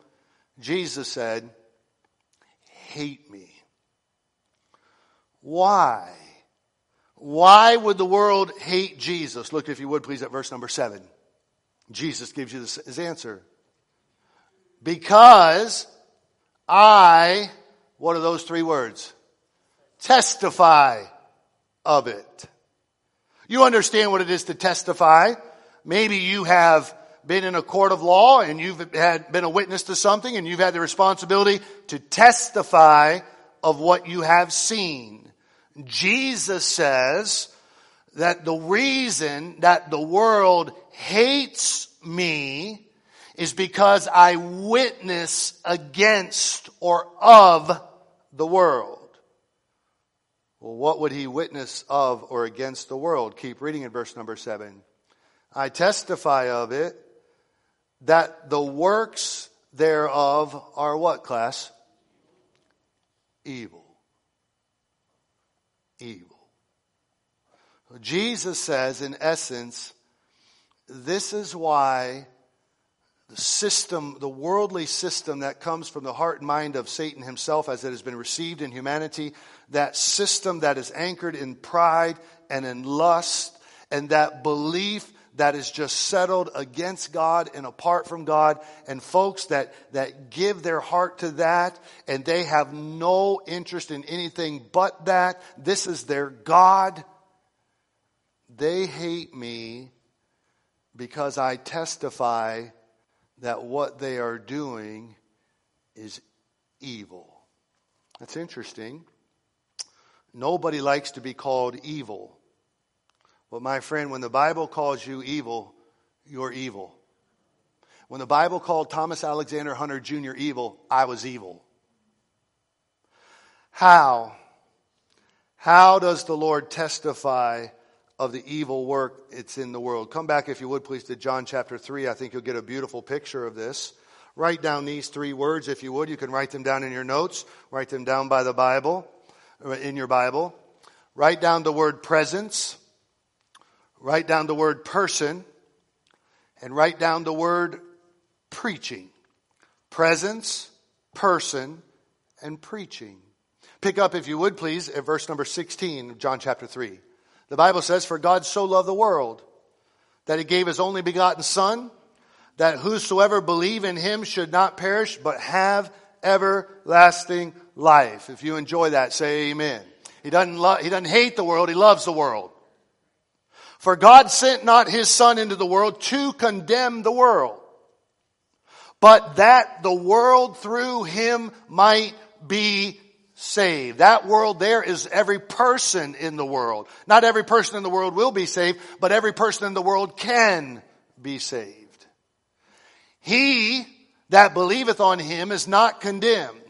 Jesus said, hate me. Why? Why would the world hate Jesus? Look, if you would, please, at verse number seven. Jesus gives you this, his answer. Because I, what are those three words? Testify of it. You understand what it is to testify. Maybe you have been in a court of law and you've had been a witness to something and you've had the responsibility to testify of what you have seen. Jesus says that the reason that the world hates me is because I witness against or of the world. Well, what would he witness of or against the world? Keep reading in verse number seven. I testify of it that the works thereof are what, class? Evil. Evil. Jesus says, in essence, this is why the system, the worldly system that comes from the heart and mind of Satan himself as it has been received in humanity, that system that is anchored in pride and in lust and that belief that is just settled against God and apart from God and folks that, that give their heart to that and they have no interest in anything but that. This is their God. They hate me because I testify that what they are doing is evil. That's interesting. Nobody likes to be called evil. But my friend, when the Bible calls you evil, you're evil. When the Bible called Thomas Alexander Hunter Jr. evil, I was evil. How? How does the Lord testify of the evil work it's in the world? Come back, if you would, please, to John chapter 3. I think you'll get a beautiful picture of this. Write down these three words, if you would. You can write them down in your notes, write them down by the Bible, Uh, in your Bible. Write down the word presence. Write down the word person and write down the word preaching. Presence, person, and preaching. Pick up, if you would please, at verse number 16 of John chapter 3. The Bible says, For God so loved the world that he gave his only begotten Son, that whosoever believe in him should not perish, but have everlasting life. If you enjoy that, say amen. He doesn't, lo- he doesn't hate the world, he loves the world. For God sent not his son into the world to condemn the world, but that the world through him might be saved. That world there is every person in the world. Not every person in the world will be saved, but every person in the world can be saved. He that believeth on him is not condemned.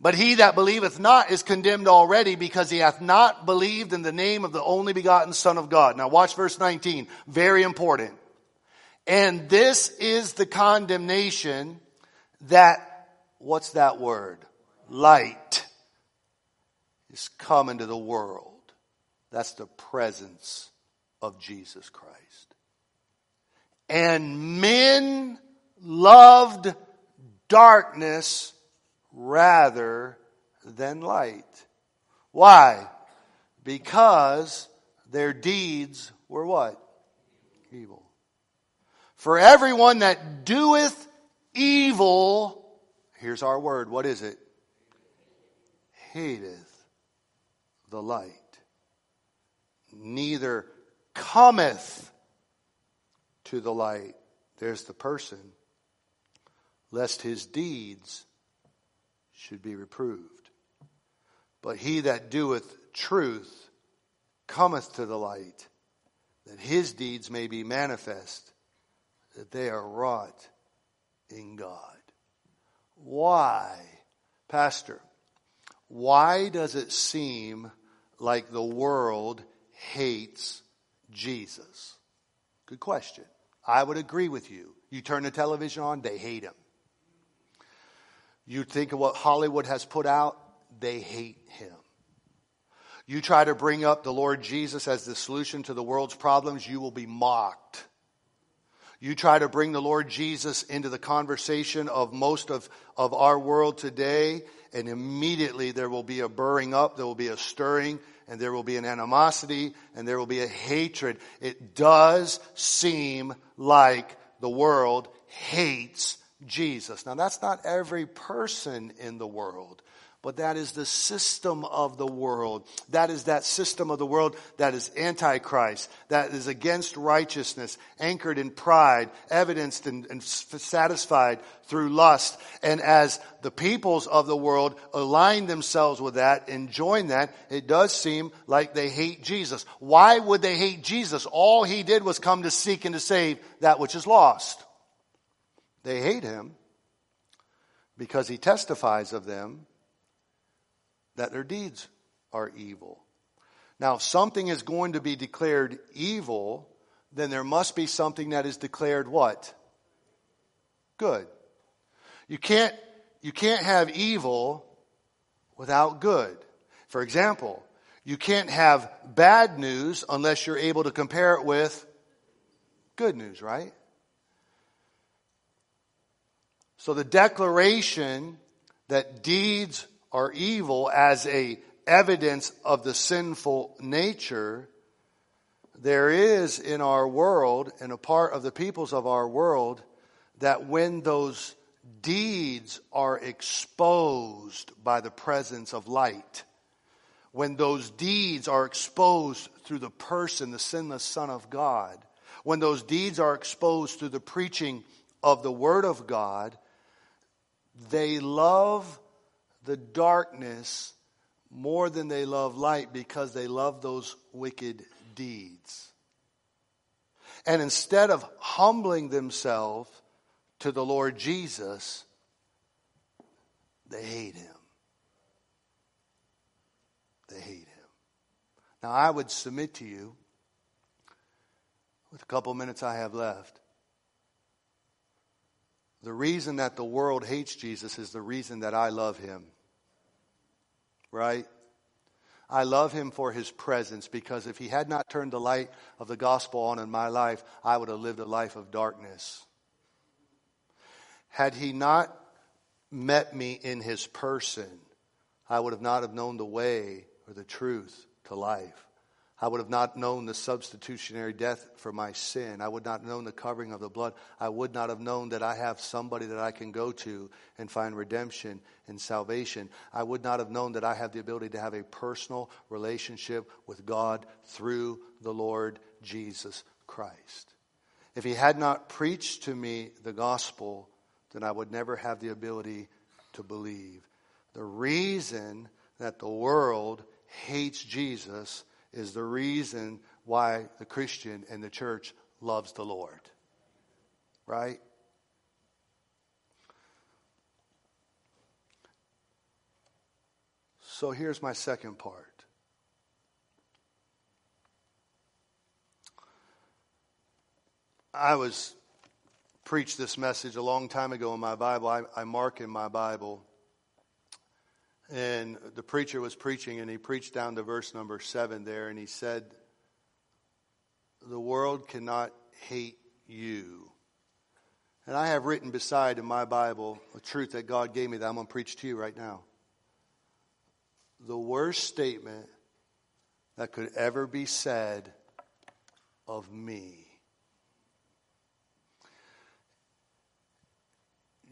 But he that believeth not is condemned already because he hath not believed in the name of the only begotten Son of God. Now watch verse 19. Very important. And this is the condemnation that, what's that word? Light is come into the world. That's the presence of Jesus Christ. And men loved darkness rather than light. Why? Because their deeds were what? Evil. For everyone that doeth evil, here's our word, what is it? Hateth the light. Neither cometh to the light. There's the person. Lest his deeds should be reproved. But he that doeth truth cometh to the light, that his deeds may be manifest, that they are wrought in God. Why? Pastor, why does it seem like the world hates Jesus? Good question. I would agree with you. You turn the television on, they hate him. You think of what Hollywood has put out, they hate him. You try to bring up the Lord Jesus as the solution to the world's problems, you will be mocked. You try to bring the Lord Jesus into the conversation of most of, of our world today, and immediately there will be a burring up, there will be a stirring, and there will be an animosity, and there will be a hatred. It does seem like the world hates Jesus. Now that's not every person in the world but that is the system of the world. That is that system of the world that is antichrist, that is against righteousness, anchored in pride, evidenced and, and satisfied through lust. And as the peoples of the world align themselves with that and join that, it does seem like they hate Jesus. Why would they hate Jesus? All he did was come to seek and to save that which is lost. They hate him because he testifies of them that their deeds are evil. Now, if something is going to be declared evil, then there must be something that is declared what? Good. You can't, you can't have evil without good. For example, you can't have bad news unless you're able to compare it with good news, right? So the declaration that deeds are evil as a evidence of the sinful nature, there is in our world and a part of the peoples of our world that when those deeds are exposed by the presence of light, when those deeds are exposed through the person, the sinless Son of God, when those deeds are exposed through the preaching of the Word of God, they love the darkness more than they love light because they love those wicked deeds. And instead of humbling themselves to the Lord Jesus, they hate him. They hate him. Now, I would submit to you, with a couple minutes I have left, the reason that the world hates Jesus is the reason that I love him right? I love him for his presence because if he had not turned the light of the gospel on in my life, I would have lived a life of darkness. Had he not met me in his person, I would have not have known the way or the truth to life. I would have not known the substitutionary death for my sin. I would not have known the covering of the blood. I would not have known that I have somebody that I can go to and find redemption and salvation. I would not have known that I have the ability to have a personal relationship with God through the Lord Jesus Christ. If he had not preached to me the gospel, then I would never have the ability to believe. The reason that the world hates Jesus is the reason why the Christian and the church loves the Lord. Right? So here's my second part. I was preached this message a long time ago in my Bible. I, I mark in my Bible and the preacher was preaching, and he preached down to verse number seven there, and he said, The world cannot hate you. And I have written beside in my Bible a truth that God gave me that I'm going to preach to you right now. The worst statement that could ever be said of me.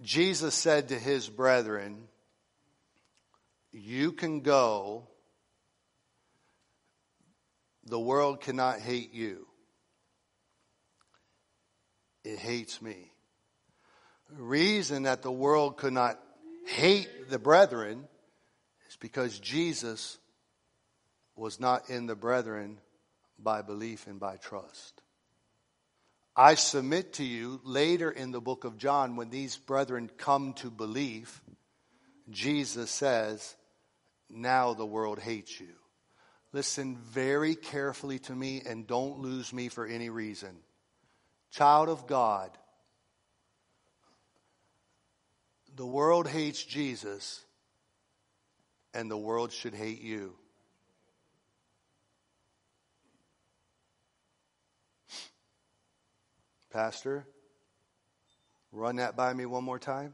Jesus said to his brethren, you can go. The world cannot hate you. It hates me. The reason that the world could not hate the brethren is because Jesus was not in the brethren by belief and by trust. I submit to you later in the book of John, when these brethren come to belief, Jesus says, Now the world hates you. Listen very carefully to me and don't lose me for any reason. Child of God, the world hates Jesus, and the world should hate you. Pastor, run that by me one more time.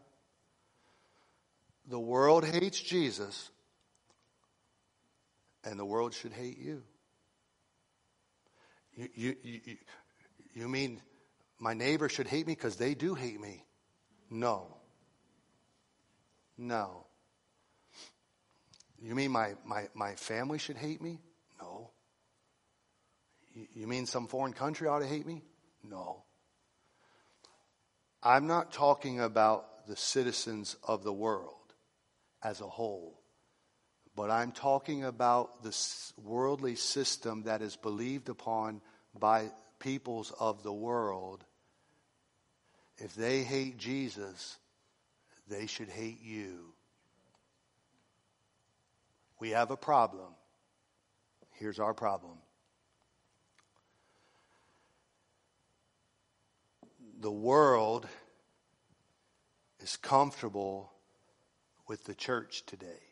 The world hates Jesus, and the world should hate you. You, you, you, you mean my neighbor should hate me because they do hate me? No. No. You mean my, my, my family should hate me? No. You mean some foreign country ought to hate me? No. I'm not talking about the citizens of the world as a whole, but I'm talking about the worldly system that is believed upon by peoples of the world. If they hate Jesus, they should hate you. We have a problem. Here's our problem. the world is comfortable with the church today.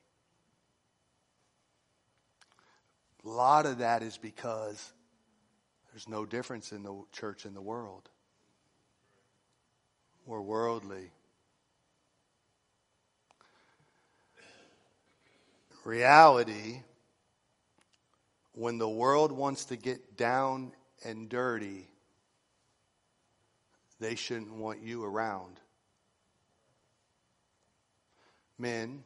A lot of that is because there's no difference in the church and the world. We're worldly. Reality, when the world wants to get down and dirty, they shouldn't want you around. Men,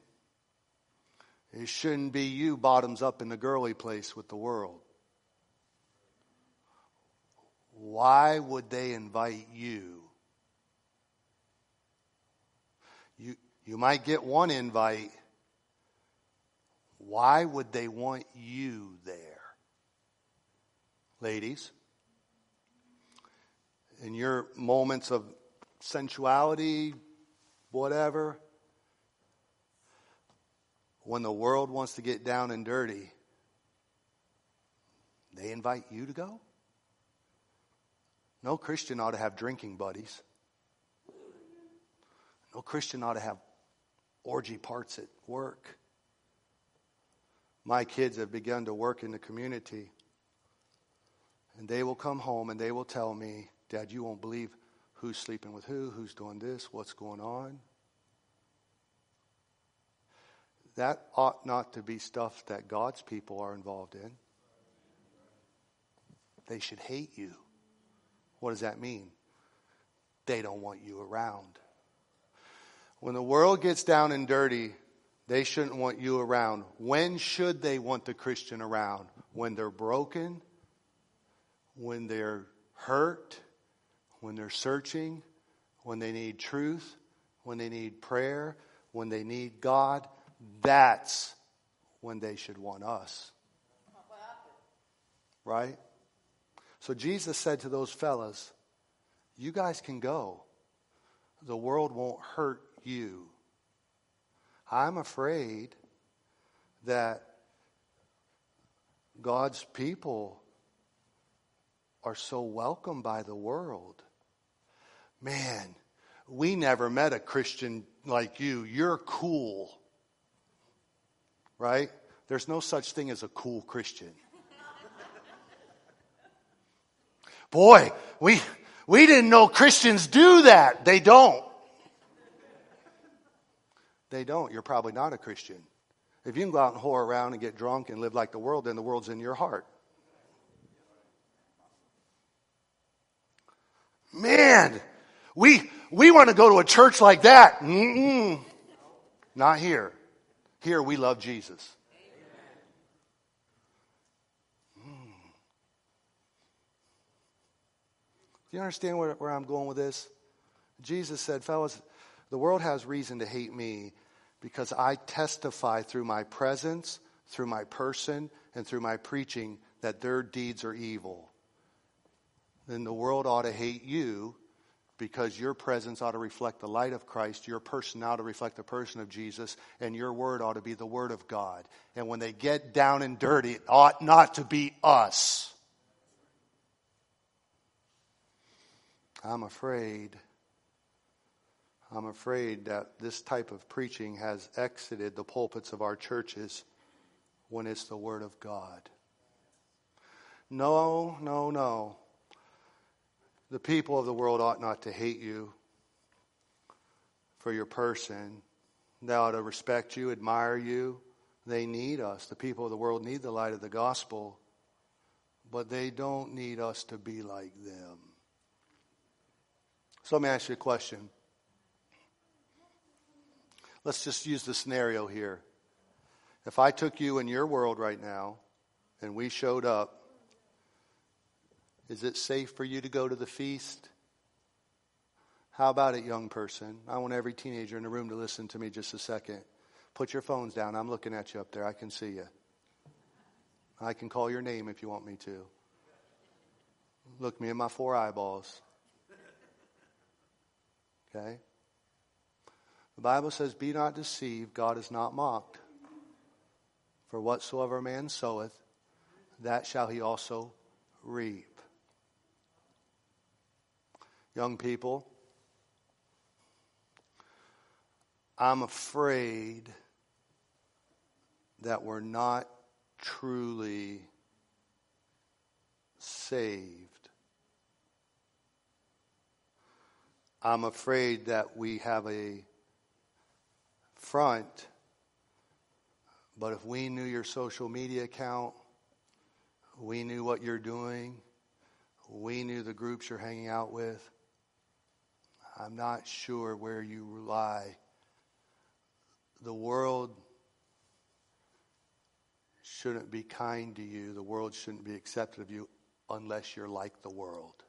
it shouldn't be you bottoms up in the girly place with the world. Why would they invite you? You, you might get one invite. Why would they want you there? Ladies, in your moments of sensuality, whatever, when the world wants to get down and dirty, they invite you to go? No Christian ought to have drinking buddies. No Christian ought to have orgy parts at work. My kids have begun to work in the community, and they will come home and they will tell me, Dad, you won't believe who's sleeping with who, who's doing this, what's going on. That ought not to be stuff that God's people are involved in. They should hate you. What does that mean? They don't want you around. When the world gets down and dirty, they shouldn't want you around. When should they want the Christian around? When they're broken? When they're hurt? when they're searching, when they need truth, when they need prayer, when they need God, that's when they should want us. Right? So Jesus said to those fellas, You guys can go. The world won't hurt you. I'm afraid that God's people are so welcomed by the world man, we never met a Christian like you. You're cool. Right? There's no such thing as a cool Christian. Boy, we, we didn't know Christians do that. They don't. They don't. You're probably not a Christian. If you can go out and whore around and get drunk and live like the world, then the world's in your heart. Man, we, we want to go to a church like that. Mm-mm. Not here. Here we love Jesus. Mm. Do you understand where, where I'm going with this? Jesus said, fellas, the world has reason to hate me because I testify through my presence, through my person, and through my preaching that their deeds are evil. then the world ought to hate you because your presence ought to reflect the light of Christ, your person ought to reflect the person of Jesus, and your word ought to be the word of God. And when they get down and dirty, it ought not to be us. I'm afraid. I'm afraid that this type of preaching has exited the pulpits of our churches when it's the Word of God. No, no, no. The people of the world ought not to hate you for your person. They ought to respect you, admire you. They need us. The people of the world need the light of the gospel, but they don't need us to be like them. So let me ask you a question. Let's just use the scenario here. If I took you in your world right now and we showed up is it safe for you to go to the feast? How about it, young person? I want every teenager in the room to listen to me just a second. Put your phones down. I'm looking at you up there. I can see you. I can call your name if you want me to. Look me in my four eyeballs. Okay? The Bible says, Be not deceived, God is not mocked. For whatsoever man soweth, that shall he also reap. Young people, I'm afraid that we're not truly saved. I'm afraid that we have a front, but if we knew your social media account, we knew what you're doing, we knew the groups you're hanging out with, I'm not sure where you lie. The world shouldn't be kind to you. The world shouldn't be accepted of you unless you're like the world.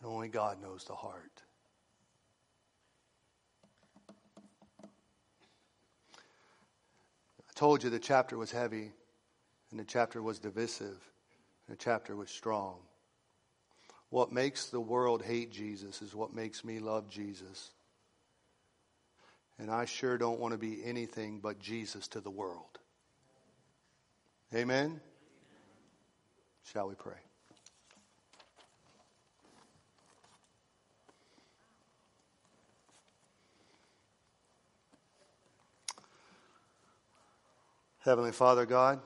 And only God knows the heart. I told you the chapter was heavy, and the chapter was divisive, and the chapter was strong. What makes the world hate Jesus is what makes me love Jesus. And I sure don't want to be anything but Jesus to the world. Amen? Shall we pray? Heavenly Father God,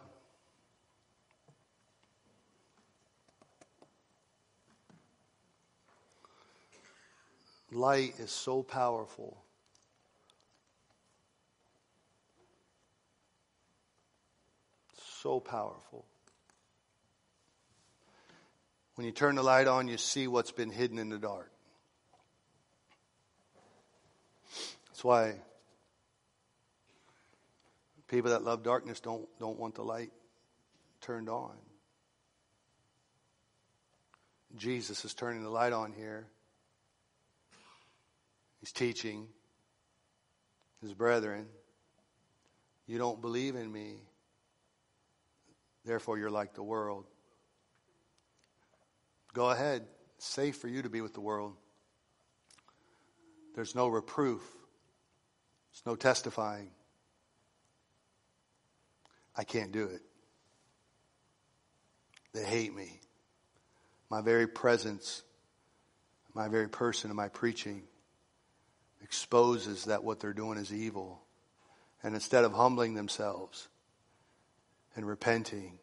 Light is so powerful. So powerful. When you turn the light on, you see what's been hidden in the dark. That's why people that love darkness don't, don't want the light turned on. Jesus is turning the light on here. He's teaching his brethren, You don't believe in me, therefore you're like the world. Go ahead. It's safe for you to be with the world. There's no reproof, there's no testifying. I can't do it. They hate me. My very presence, my very person, and my preaching exposes that what they're doing is evil. And instead of humbling themselves and repenting,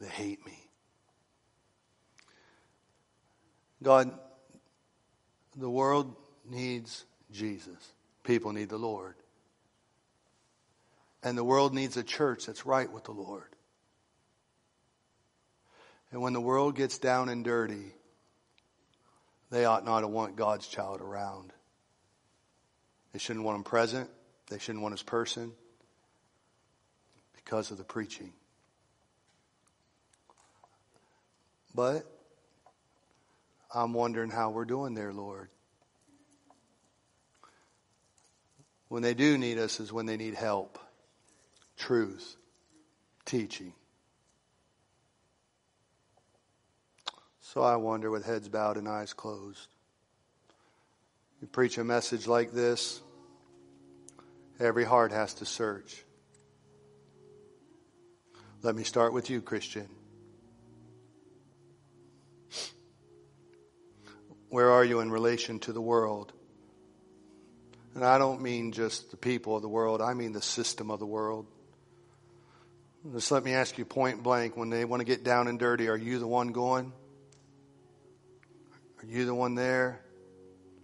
they hate me. God, the world needs Jesus. People need the Lord. And the world needs a church that's right with the Lord. And when the world gets down and dirty, they ought not to want God's child around. They shouldn't want him present. They shouldn't want his person because of the preaching. But I'm wondering how we're doing there, Lord. When they do need us is when they need help, truth, teaching. So I wonder with heads bowed and eyes closed. You preach a message like this, every heart has to search. Let me start with you, Christian. Where are you in relation to the world? And I don't mean just the people of the world, I mean the system of the world. Just let me ask you point blank when they want to get down and dirty, are you the one going? Are you the one there?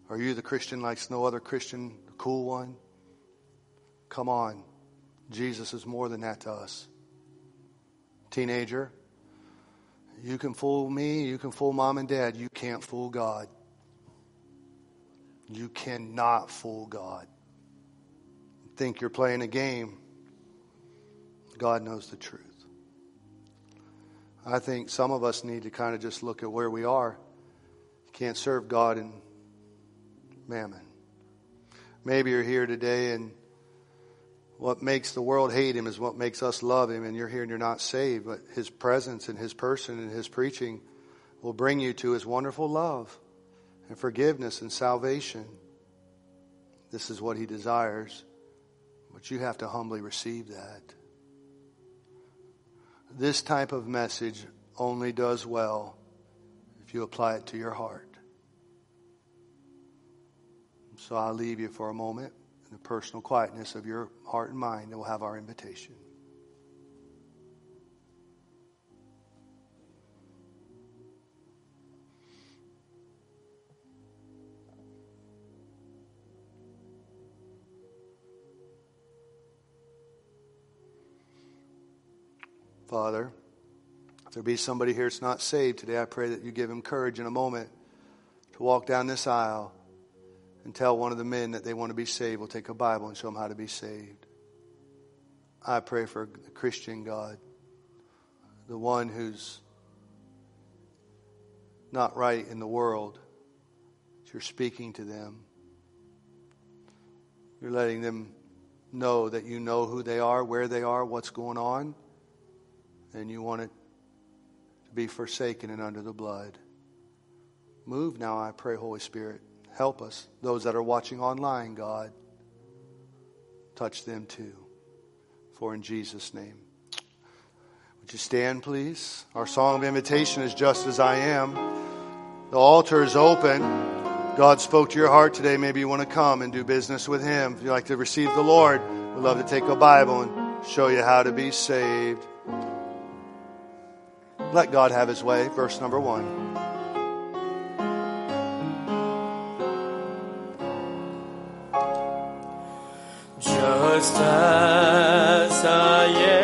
Are you the Christian like no other Christian, the cool one? Come on. Jesus is more than that to us. Teenager, you can fool me, you can fool mom and dad, you can't fool God. You cannot fool God. Think you're playing a game. God knows the truth. I think some of us need to kind of just look at where we are. Can't serve God and mammon. Maybe you're here today and what makes the world hate him is what makes us love him, and you're here and you're not saved, but his presence and his person and his preaching will bring you to his wonderful love and forgiveness and salvation. This is what he desires, but you have to humbly receive that. This type of message only does well you apply it to your heart. So I'll leave you for a moment in the personal quietness of your heart and mind, and we'll have our invitation. Father, there be somebody here that's not saved today, I pray that you give him courage in a moment to walk down this aisle and tell one of the men that they want to be saved. We'll take a Bible and show them how to be saved. I pray for the Christian God, the one who's not right in the world. You're speaking to them. You're letting them know that you know who they are, where they are, what's going on, and you want to be forsaken and under the blood. Move now, I pray, Holy Spirit. Help us. Those that are watching online, God, touch them too. For in Jesus' name. Would you stand, please? Our song of invitation is Just As I Am. The altar is open. God spoke to your heart today. Maybe you want to come and do business with Him. If you'd like to receive the Lord, we'd love to take a Bible and show you how to be saved. Let God have His way. Verse number one. just as I am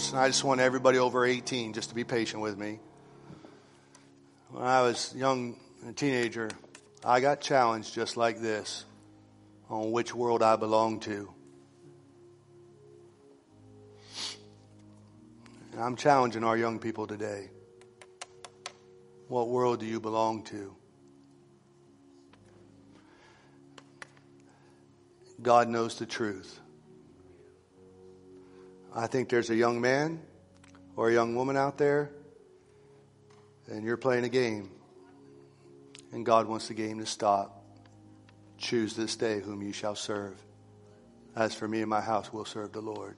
verse. I just want everybody over 18 just to be patient with me. When I was young, a teenager, I got challenged just like this on which world I belong to. And I'm challenging our young people today. What world do you belong to? God knows the truth. I think there's a young man or a young woman out there, and you're playing a game, and God wants the game to stop. Choose this day whom you shall serve. As for me and my house, we'll serve the Lord.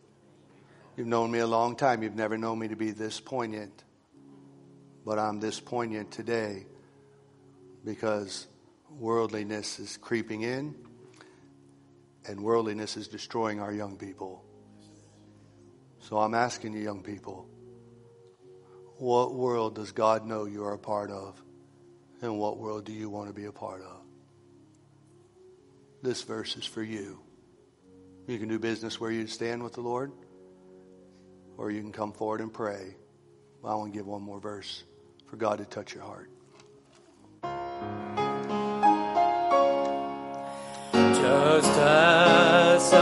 You've known me a long time. You've never known me to be this poignant. But I'm this poignant today because worldliness is creeping in and worldliness is destroying our young people. So I'm asking you, young people, what world does God know you're a part of? And what world do you want to be a part of? This verse is for you. You can do business where you stand with the Lord, or you can come forward and pray. I want to give one more verse for God to touch your heart. Just as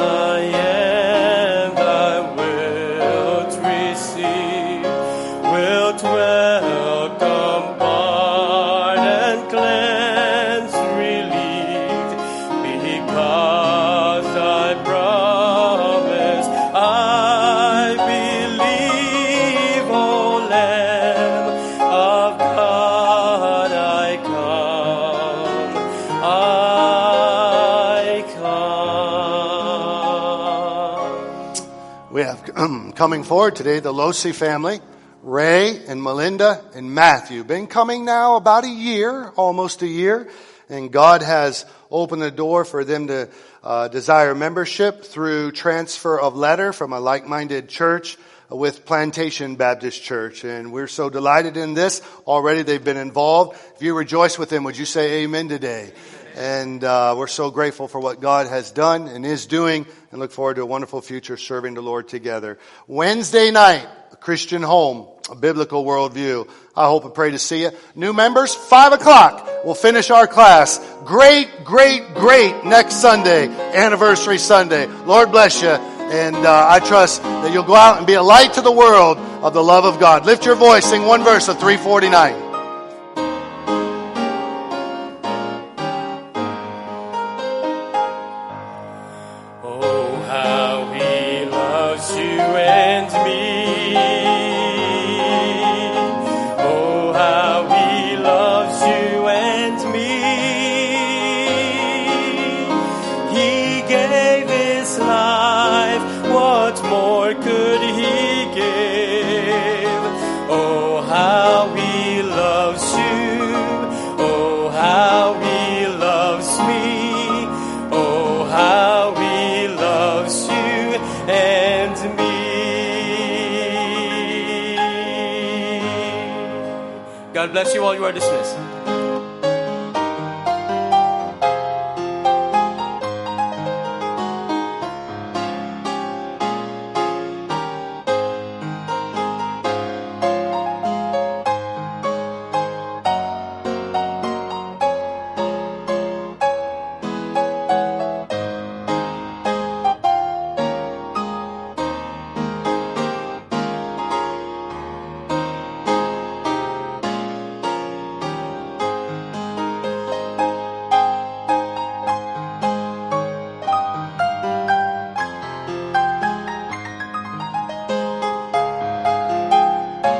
coming forward today the Losi family, Ray and Melinda and Matthew. Been coming now about a year, almost a year, and God has opened the door for them to uh, desire membership through transfer of letter from a like-minded church with Plantation Baptist Church. And we're so delighted in this. Already they've been involved. If you rejoice with them, would you say amen today? And uh, we're so grateful for what God has done and is doing and look forward to a wonderful future serving the Lord together. Wednesday night, a Christian home, a biblical worldview. I hope and pray to see you. New members, five o'clock. We'll finish our class. Great, great, great next Sunday, anniversary Sunday. Lord bless you. And uh, I trust that you'll go out and be a light to the world of the love of God. Lift your voice, sing one verse of 349. Bless you all. You are dismissed.